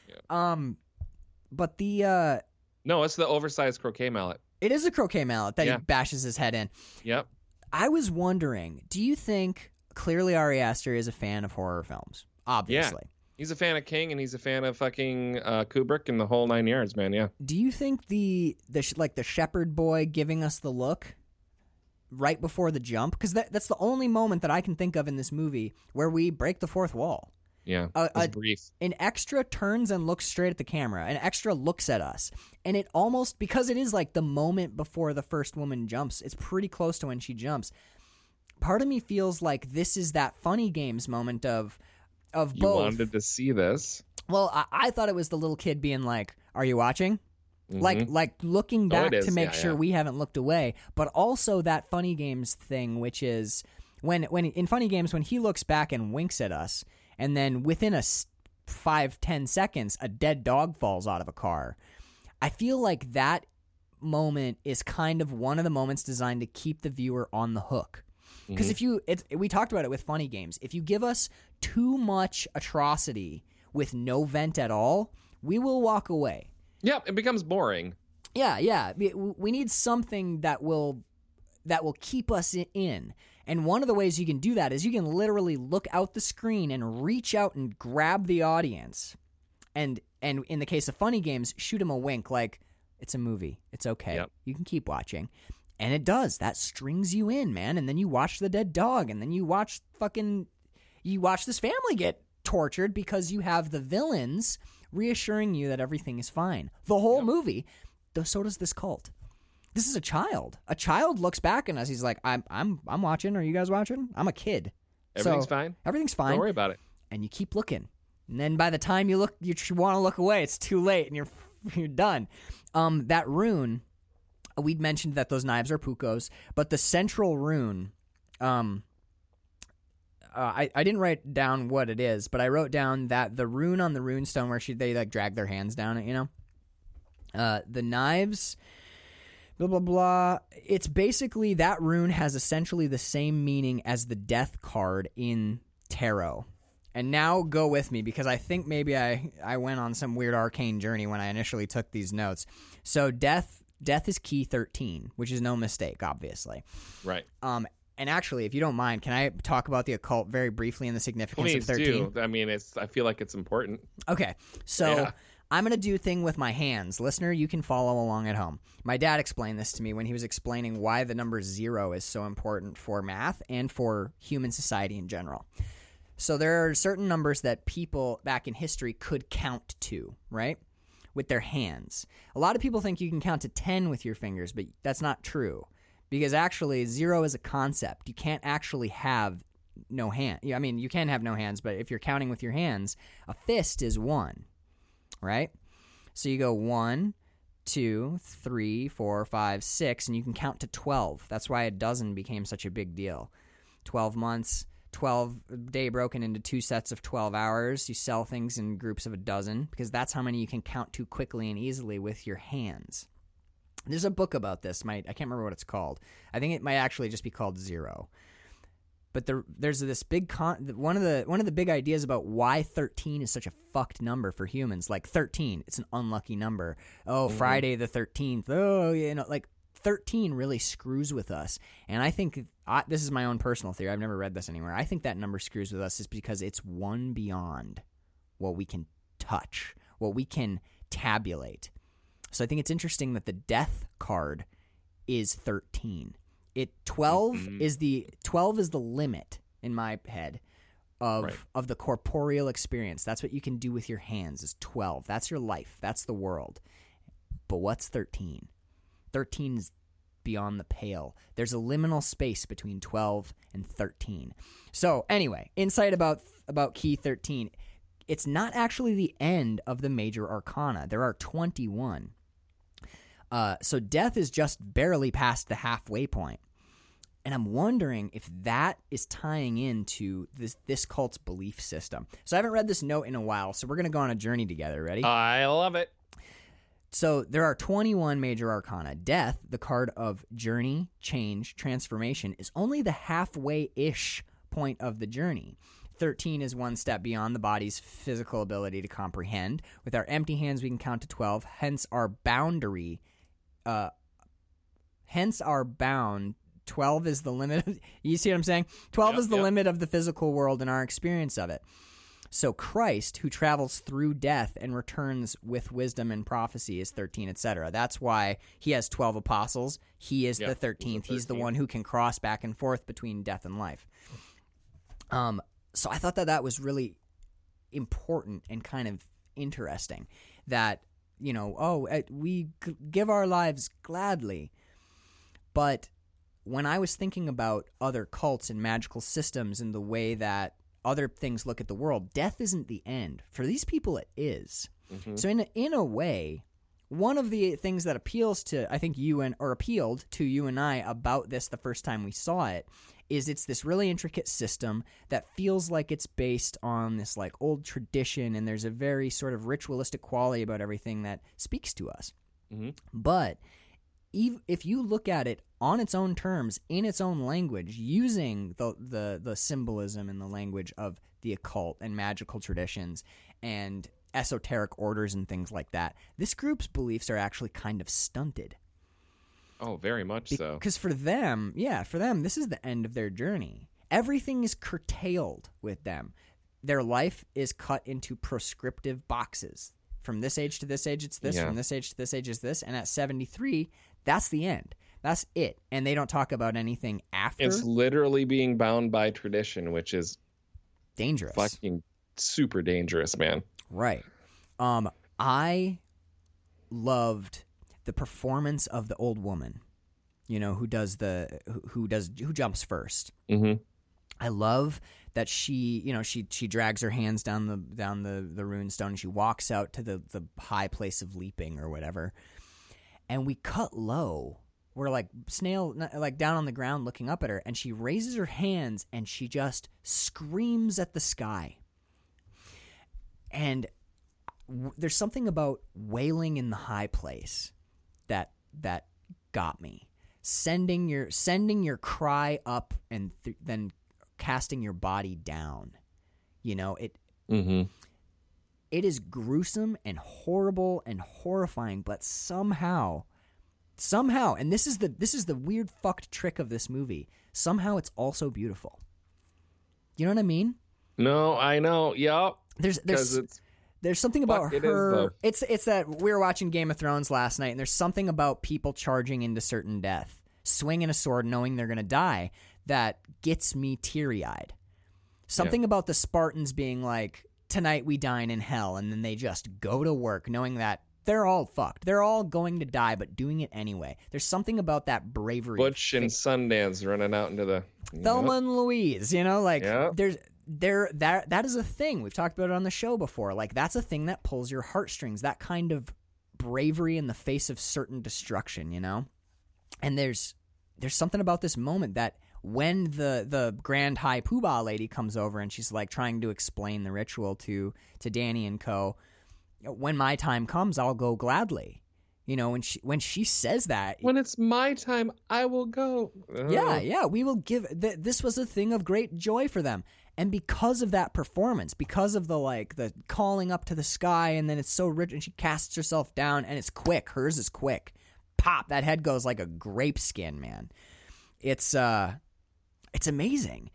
Yeah. Um, but the uh, No, it's the oversized croquet mallet. it is a croquet mallet that Yeah. he bashes his head in. Yep. I was wondering, do you think clearly Ari Aster is a fan of horror films? Obviously. He's a fan of King and he's a fan of fucking uh, Kubrick and the whole nine yards, man. Yeah. Do you think the the sh- like the shepherd boy giving us the look right before the jump? Because that, that's the only moment that I can think of in this movie where we break the fourth wall. Yeah. It's uh, brief. an extra turns and looks straight at the camera an extra looks at us and it almost because it is like the moment before the first woman jumps it's pretty close to when she jumps part of me feels like this is that funny games moment of of You both wanted to see this. well I, I thought it was the little kid being like are you watching like Mhm. like looking Oh, back is. to make Yeah, sure yeah. we haven't looked away but also that funny games thing which is when when in funny games when he looks back and winks at us and then within a s- five ten seconds a dead dog falls out of a car i feel like that moment is kind of one of the moments designed to keep the viewer on the hook because Mhm. if you it's we talked about it with funny games if you give us too much atrocity with no vent at all we will walk away Yeah, it becomes boring. yeah, yeah. We, need something that will that will keep us in. And one of the ways you can do that is you can literally look out the screen and reach out and grab the audience. And and in the case of funny games, shoot them a wink like it's a movie. It's okay. Yep. You can keep watching. And it does. That strings you in, man. And then you watch the dead dog and then you watch fucking you watch this family get tortured because you have the villains reassuring you that everything is fine. The whole movie, though so does this cult. This is a child. A child looks back at us. He's like, "I'm, I'm, I'm watching. Are you guys watching? I'm a kid. Everything's So, fine. Everything's fine." Don't worry about it. And you keep looking, and then by the time you look, you want to look away. It's too late, and you're you're done. Um, that rune, we'd mentioned that those knives are pukos, but the central rune, um, uh, I, I didn't write down what it is, but I wrote down that the rune on the rune stone where she, they like drag their hands down it, you know? Uh, the knives, blah, blah, blah. It's basically that rune has essentially the same meaning as the death card in tarot. and now go with me because I think maybe I I went on some weird arcane journey when I initially took these notes. So death death is key 13, which is no mistake obviously. Right. Um and actually, if you don't mind, can I talk about the occult very briefly and the significance Please of 13? do. I mean, it's. I feel like it's important. Okay, so Yeah. I'm gonna do thing with my hands, listener. You can follow along at home. My dad explained this to me when he was explaining why the number zero is so important for math and for human society in general. So there are certain numbers that people back in history could count to, right? With their hands. A lot of people think you can count to 10 with your fingers, but that's not true. Because actually, zero is a concept. You can't actually have no hand. I mean, you can have no hands, but if you're counting with your hands, a fist is one, right? So you go one, two, three, four, five, six, and you can count to 12. That's why a dozen became such a big deal. 12 months, 12 day broken into two sets of 12 hours. You sell things in groups of a dozen because that's how many you can count to quickly and easily with your hands. There's a book about this. Might I can't remember what it's called. I think it might actually just be called Zero. But there, there's this big con. One of the one of the big ideas about why 13 is such a fucked number for humans. Like 13, it's an unlucky number. Oh, mm-hmm. Friday the 13th. Oh, you know, like 13 really screws with us. And I think I, this is my own personal theory. I've never read this anywhere. I think that number screws with us is because it's one beyond what we can touch, what we can tabulate. So I think it's interesting that the death card is 13. It 12 Mhm. is the 12 is the limit in my head of Right. of the corporeal experience. That's what you can do with your hands is 12. That's your life. That's the world. But what's 13? 13 is beyond the pale. There's a liminal space between 12 and 13. So, anyway, insight about about key 13. It's not actually the end of the major arcana. There are 21. Uh, so death is just barely past the halfway point. And I'm wondering if that is tying into this this cult's belief system. So I haven't read this note in a while, so we're gonna go on a journey together. Ready? I love it. So there are 21 major arcana. Death, the card of journey, change, transformation, is only the halfway ish point of the journey. 13 is one step beyond the body's physical ability to comprehend. With our empty hands, we can count to 12, hence our boundary. Uh, hence our bound. 12 is the limit. Of, you see what I'm saying? 12 Yep, is the yep. limit of the physical world and our experience of it. So Christ, who travels through death and returns with wisdom and prophecy, is thirteen, etc. That's why he has twelve apostles. He is Yeah, the he's the thirteenth. He's the one who can cross back and forth between death and life. Um, so I thought that that was really important and kind of interesting. That you know, oh, uh, we g- give our lives gladly, but when I was thinking about other cults and magical systems and the way that other things look at the world, death isn't the end. For these people, it is. Mhm. So in a, in a way, one of the things that appeals to I think you and or appealed to you and I about this the first time we saw it is it's this really intricate system that feels like it's based on this like old tradition and there's a very sort of ritualistic quality about everything that speaks to us. Mhm. But if you look at it on its own terms, in its own language, using the, the, the symbolism and the language of the occult and magical traditions and esoteric orders and things like that, this group's beliefs are actually kind of stunted. Oh, very much so. Because for them, yeah, for them, this is the end of their journey. Everything is curtailed with them. Their life is cut into prescriptive boxes. From this age to this age, it's this. Yeah. From this age to this age, is this. And at 73, that's the end. That's it. And they don't talk about anything after. It's literally being bound by tradition, which is dangerous. fucking super dangerous, man. Right. Um, I loved the performance of the old woman. You know who does the who, who does who jumps first. hmm I love that she, you know, she she drags her hands down the down the the rune stone and she walks out to the the high place of leaping or whatever. And we cut low. We're like snail like down on the ground looking up at her and she raises her hands and she just screams at the sky. And w- there's something about wailing in the high place that that got me. Sending your sending your cry up and th- then casting your body down You know, it Mm-hmm. it is gruesome and horrible and horrifying, but somehow somehow and this is the this is the weird fucked trick of this movie. Somehow it's also beautiful. You know what I mean? No, I know. Yep. There's there's it's there's something about Fuck, it is, her. though. it's it's that we were watching Game of Thrones last night, and there's something about people charging into certain death, swinging a sword, knowing they're gonna die, that gets me teary eyed. Something about the Spartans being like, "Tonight we dine in hell," and then they just go to work, knowing that they're all fucked. They're all going to die, but doing it anyway. There's something about that bravery. Butch and Sundance running out into the. Thelma and Louise, you know, like Yeah. there's there that that is a thing. We've talked about it on the show before. Like that's a thing that pulls your heartstrings. That kind of bravery in the face of certain destruction, you know? And there's there's something about this moment that when the the grand high poobah lady comes over and she's like trying to explain the ritual to to Dani and co when my time comes I'll go gladly. You know, when she when she says that When it's my time, I will go. yeah, yeah. We will give. Th- this was a thing of great joy for them, and because of that performance, because of the like the calling up to the sky, and then it's so rich, and she casts herself down, and it's quick. Hers is quick. Pop! That head goes like a grape skin, man. It's uh, it's amazing.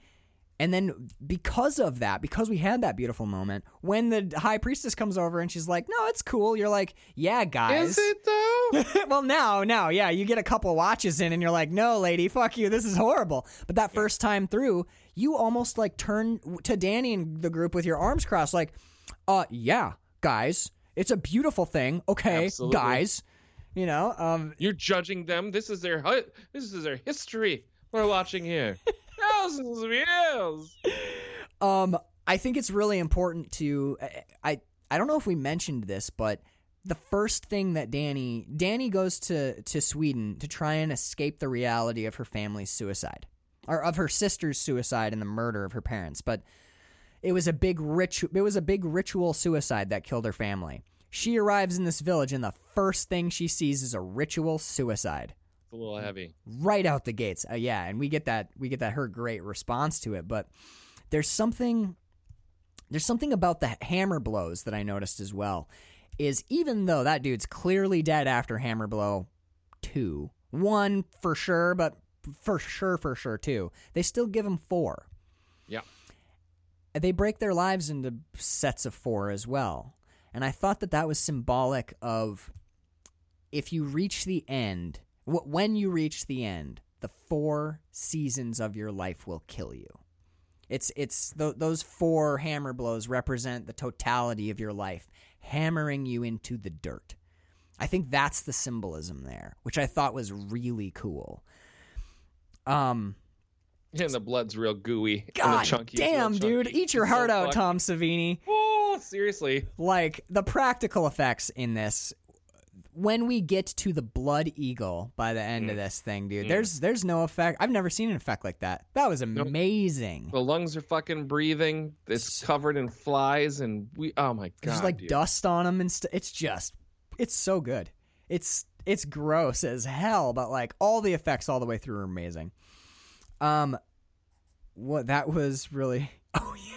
And then because of that, because we had that beautiful moment, when the high priestess comes over and she's like, "No, it's cool," you're like, "Yeah, guys." Is it though? well, now, now, yeah, you get a couple watches in, and you're like, "No, lady, fuck you. This is horrible." But that first time through, you almost like turn to Dani and the group with your arms crossed, like, "Uh, yeah, guys, it's a beautiful thing. Okay, Absolutely. guys." You know, um, You're judging them. This is their hu- this is their history. We're watching here. Thousands of years. Um, I think it's really important to I, I I don't know if we mentioned this, but the first thing that Dani Dani goes to to Sweden to try and escape the reality of her family's suicide or of her sister's suicide and the murder of her parents, but it was a big ritu- it was a big ritual suicide that killed her family. She arrives in this village and the first thing she sees is a ritual suicide It's a little heavy. right out the gates. Uh, yeah, and we get that we get that her great response to it, but there's something there's something about the hammer blows that I noticed as well. Is even though that dude's clearly dead after hammer blow 2, 1 for sure, but for sure for sure too. They still give him 4. Yeah. They break their lives into sets of 4 as well. And I thought that that was symbolic of if you reach the end, when you reach the end, the four seasons of your life will kill you. It's it's th- those four hammer blows represent the totality of your life, hammering you into the dirt. I think that's the symbolism there, which I thought was really cool. Um, And the blood's real gooey. and the God chunky damn, dude, chunky. eat your It's so heart out, fucked. Tom Savini. Oh, seriously. like the practical effects in this when we get to the blood eagle by the end of this thing dude Mm. there's there's no effect i've never seen an effect like that that was amazing The lungs are fucking breathing. It's covered in flies, and we. Oh my god. there's like dude. dust on them and st- it's just it's so good it's it's gross as hell but like all the effects all the way through are amazing um what that was really oh yeah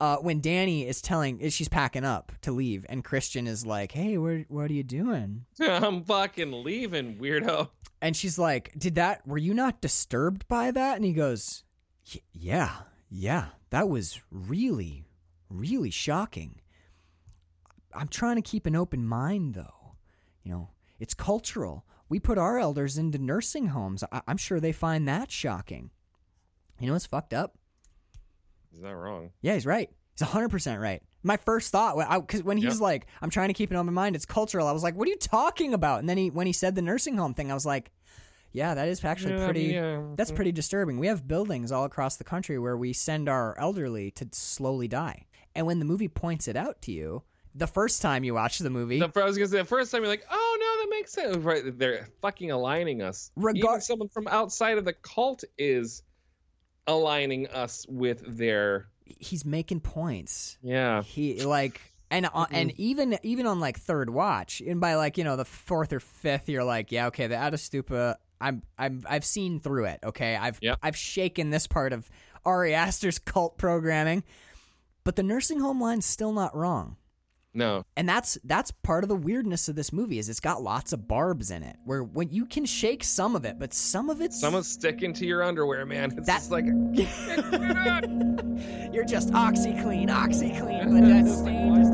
uh, when Dani is telling, she's packing up to leave, and Christian is like, "Hey, where, what are you doing?" I'm fucking leaving, weirdo. And she's like, "Did that? Were you not disturbed by that?" And he goes, "Yeah, yeah, that was really, really shocking. I'm trying to keep an open mind, though. You know, it's cultural. We put our elders into nursing homes. I- I'm sure they find that shocking. You know what's fucked up? He's not wrong. Yeah, he's right. He's 100% right. My first thought, because when he's Yep. like, I'm trying to keep an open mind, it's cultural, I was like, what are you talking about? And then he, when he said the nursing home thing, I was like, yeah, that is actually Yeah, pretty, yeah. that's pretty disturbing. We have buildings all across the country where we send our elderly to slowly die. And when the movie points it out to you, the first time you watch the movie, The, I was gonna say the first time you're like, oh no, that makes sense. Right, they're fucking aligning us. Regar- Even someone from outside of the cult is aligning us with their he's making points. yeah. he like and uh, and even even on like third watch and by like you know the fourth or fifth you're like yeah okay the ättestupa I'm I'm I've seen through it okay I've Yep. I've shaken this part of Ari Aster's cult programming. But the nursing home line's still not wrong. No. And that's that's part of the weirdness of this movie is it's got lots of barbs in it. Where when you can shake some of it, but some of it's Someone's sticking to your underwear, man. It's That- just like you're just OxiClean, but that stain just ain't